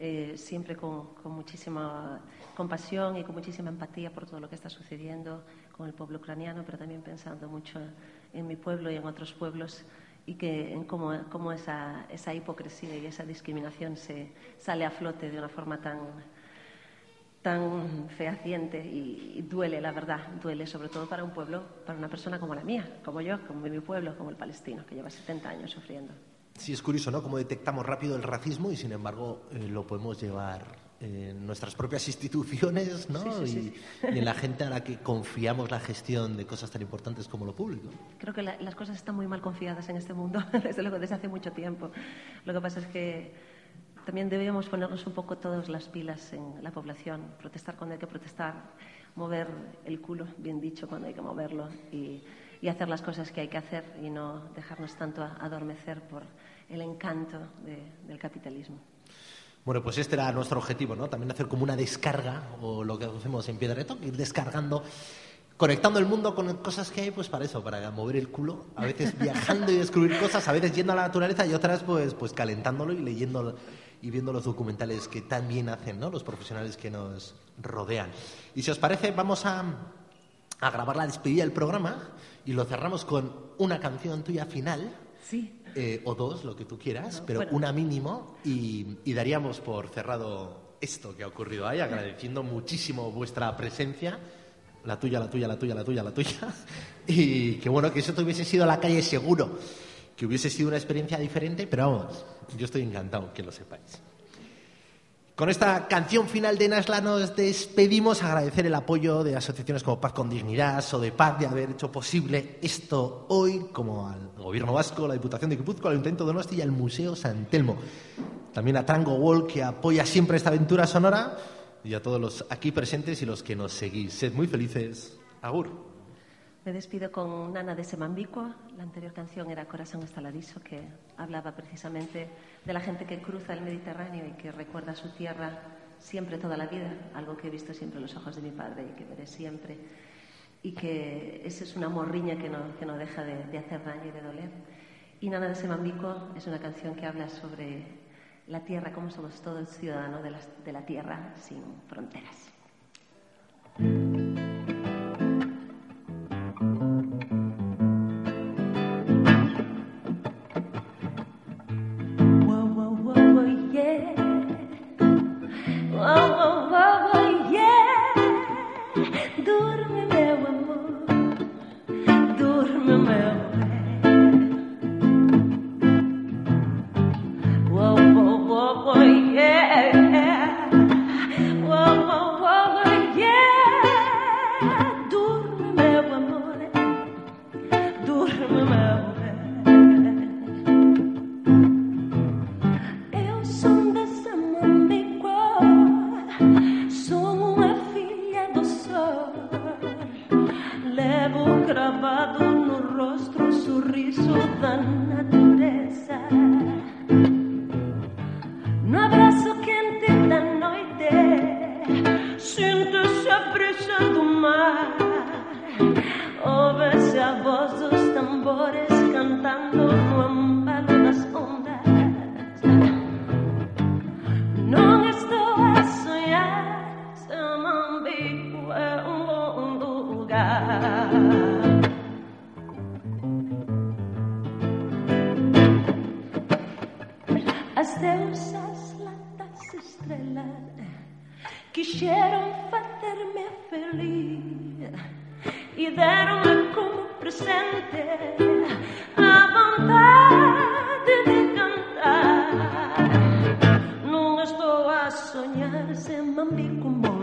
Eh, siempre con, con muchísima compasión y con muchísima empatía por todo lo que está sucediendo con el pueblo ucraniano, pero también pensando mucho en mi pueblo y en otros pueblos y que cómo, cómo esa, esa hipocresía y esa discriminación se sale a flote de una forma tan, tan fehaciente y, y duele, la verdad, duele sobre todo para un pueblo, para una persona como la mía, como yo, como mi pueblo, como el palestino, que lleva 70 años sufriendo. Sí, es curioso, ¿no? Cómo detectamos rápido el racismo y, sin embargo, eh, lo podemos llevar en nuestras propias instituciones, ¿no? Sí, sí, sí. Y, y en la gente a la que confiamos la gestión de cosas tan importantes como lo público. Creo que la- las cosas están muy mal confiadas en este mundo, desde luego, desde hace mucho tiempo. Lo que pasa es que también debemos ponernos un poco todas las pilas en la población, protestar cuando hay que protestar, mover el culo, bien dicho, cuando hay que moverlo, y, y hacer las cosas que hay que hacer y no dejarnos tanto adormecer por el encanto de- del capitalismo. Bueno, pues este era nuestro objetivo, ¿no? También hacer como una descarga, o lo que hacemos en Toque, ir descargando, conectando el mundo con cosas que hay, pues para eso, para mover el culo, a veces viajando y descubrir cosas, a veces yendo a la naturaleza y otras pues, pues calentándolo y leyendo y viendo los documentales que tan bien hacen, ¿no? Los profesionales que nos rodean. Y si os parece, vamos a, a grabar la despedida del programa y lo cerramos con una canción tuya final. Sí. Eh, o dos, lo que tú quieras, No, pero bueno. una mínimo y, y daríamos por cerrado esto que ha ocurrido ahí, agradeciendo muchísimo vuestra presencia, la tuya, la tuya, la tuya, la tuya, la tuya, y que bueno, que eso te hubiese sido a la calle seguro, que hubiese sido una experiencia diferente, pero vamos, yo estoy encantado que lo sepáis. Con esta canción final de Nasla nos despedimos, agradecer el apoyo de asociaciones como Paz con Dignidad o de Paz de haber hecho posible esto hoy, como al Gobierno Vasco, la Diputación de Guipúzcoa, el Ayuntamiento de Donosti y al Museo San Telmo. También a Tango Wall, que apoya siempre esta aventura sonora, y a todos los aquí presentes y los que nos seguís. Sed muy felices. Agur. Me despido con Nana de Semambicua. La anterior canción era Corazón Estaladizo, que hablaba precisamente de la gente que cruza el Mediterráneo y que recuerda su tierra siempre, toda la vida, algo que he visto siempre en los ojos de mi padre y que veré siempre. Y que esa es una morriña que no, que no deja de, hacer daño y de doler. Y Nana de Semambico es una canción que habla sobre la tierra, cómo somos todos ciudadanos de la, de la tierra sin fronteras. se mami kumbo.